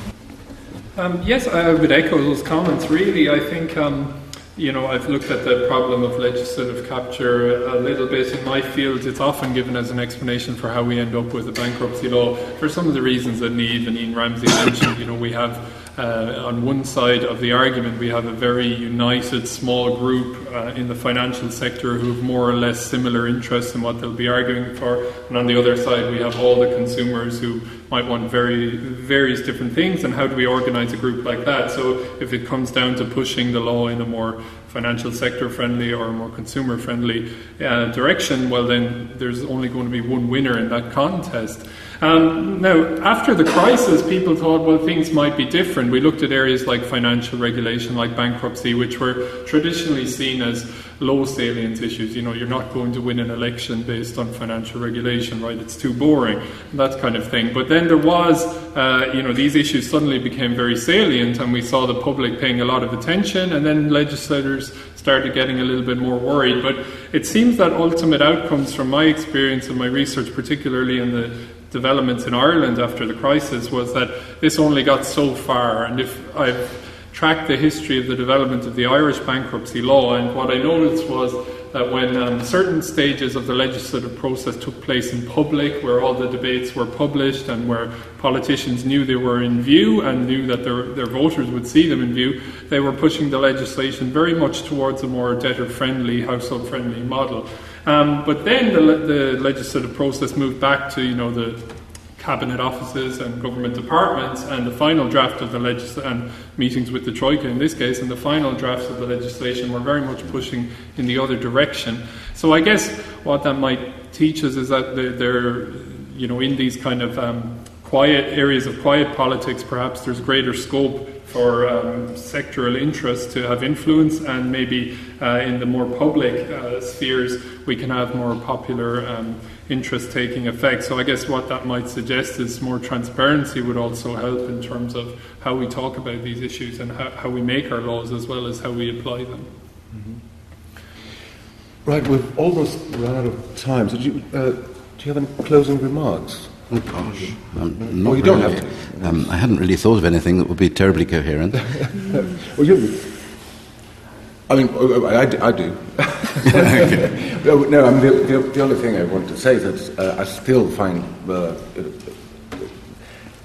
Um, yes, I would echo those comments. Really, I think um, you know I've looked at the problem of legislative capture a little bit in my field. It's often given as an explanation for how we end up with a bankruptcy law for some of the reasons that Niamh and Iain Ramsay mentioned. You know, we have uh, on one side of the argument, we have a very united small group uh, in the financial sector who have more or less similar interests in what they'll be arguing for. And on the other side, we have all the consumers who might want very various different things. And how do we organise a group like that? So if it comes down to pushing the law in a more financial sector friendly or more consumer friendly uh, direction, well, then there's only going to be one winner in that contest. Um, now, after the crisis, people thought, well, things might be different. We looked at areas like financial regulation, like bankruptcy, which were traditionally seen as low salience issues. You know, you're not going to win an election based on financial regulation, right? It's too boring, that kind of thing. But then there was, uh, you know, these issues suddenly became very salient, and we saw the public paying a lot of attention, and then legislators started getting a little bit more worried. But it seems that ultimate outcomes, from my experience and my research, particularly in the developments in Ireland after the crisis was that this only got so far. And if I've tracked the history of the development of the Irish bankruptcy law, and what I noticed was that when um, certain stages of the legislative process took place in public, where all the debates were published and where politicians knew they were in view and knew that their, their voters would see them in view, they were pushing the legislation very much towards a more debtor friendly, household friendly model. Um, but then the, the, legislative process moved back to you know the cabinet offices and government departments, and the final draft of the legislation and meetings with the troika in this case, and the final drafts of the legislation were very much pushing in the other direction. So I guess what that might teach us is that they're, they're you know in these kind of um, quiet areas of quiet politics, perhaps there's greater scope for um, sectoral interests to have influence, and maybe uh, in the more public uh, spheres, we can have more popular um, interest taking effect. So, I guess what that might suggest is more transparency would also help in terms of how we talk about these issues and how, how we make our laws as well as how we apply them. Mm-hmm. Right, we've almost run out of time. So, do you, uh, do you have any closing remarks? Oh gosh, um, well, you don't really. have to. Um, I hadn't really thought of anything that would be terribly coherent. well, you, I mean, I, I do. no, no I mean, the, the, the, only thing I want to say is that uh, I still find uh,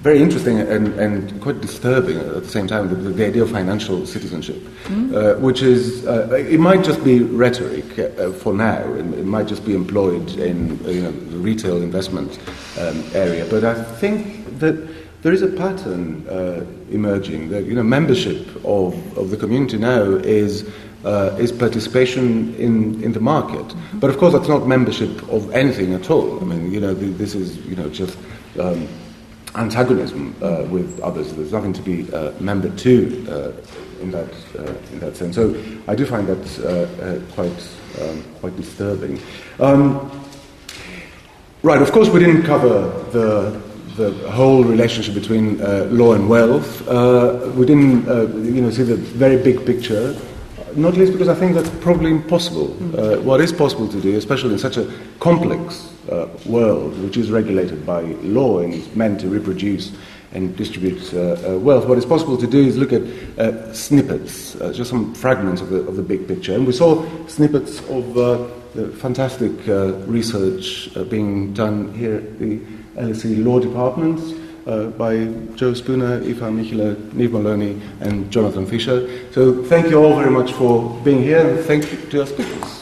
very interesting and, and quite disturbing at the same time the, the idea of financial citizenship, mm. uh, which is, uh, it might just be rhetoric uh, for now, it, it, might just be employed in you know, the retail investment um, area, but I think that there is a pattern uh, emerging that you know, membership of, of the community now is. Uh, is participation in, in the market, mm-hmm. but of course that's not membership of anything at all. I mean, you know, the, this is you know just um, antagonism uh, with others. There's nothing to be uh, membered to uh, in that uh, in that sense. So I do find that uh, uh, quite um, quite disturbing. Um, right. Of course, we didn't cover the the whole relationship between law and wealth. we didn't, you know, see the very big picture not least because I think that's probably impossible. Uh, what is possible to do, especially in such a complex uh, world, which is regulated by law and is meant to reproduce and distribute uh, uh wealth, what is possible to do is look at uh, snippets, uh, just some fragments of the, of the big picture. And we saw snippets of the fantastic research being done here at the LSE Law Department uh, by Joe Spooner, Eva Micheler, Niamh Moloney, and Jonathan Fisher. So thank you all very much for being here, and thank you to our speakers.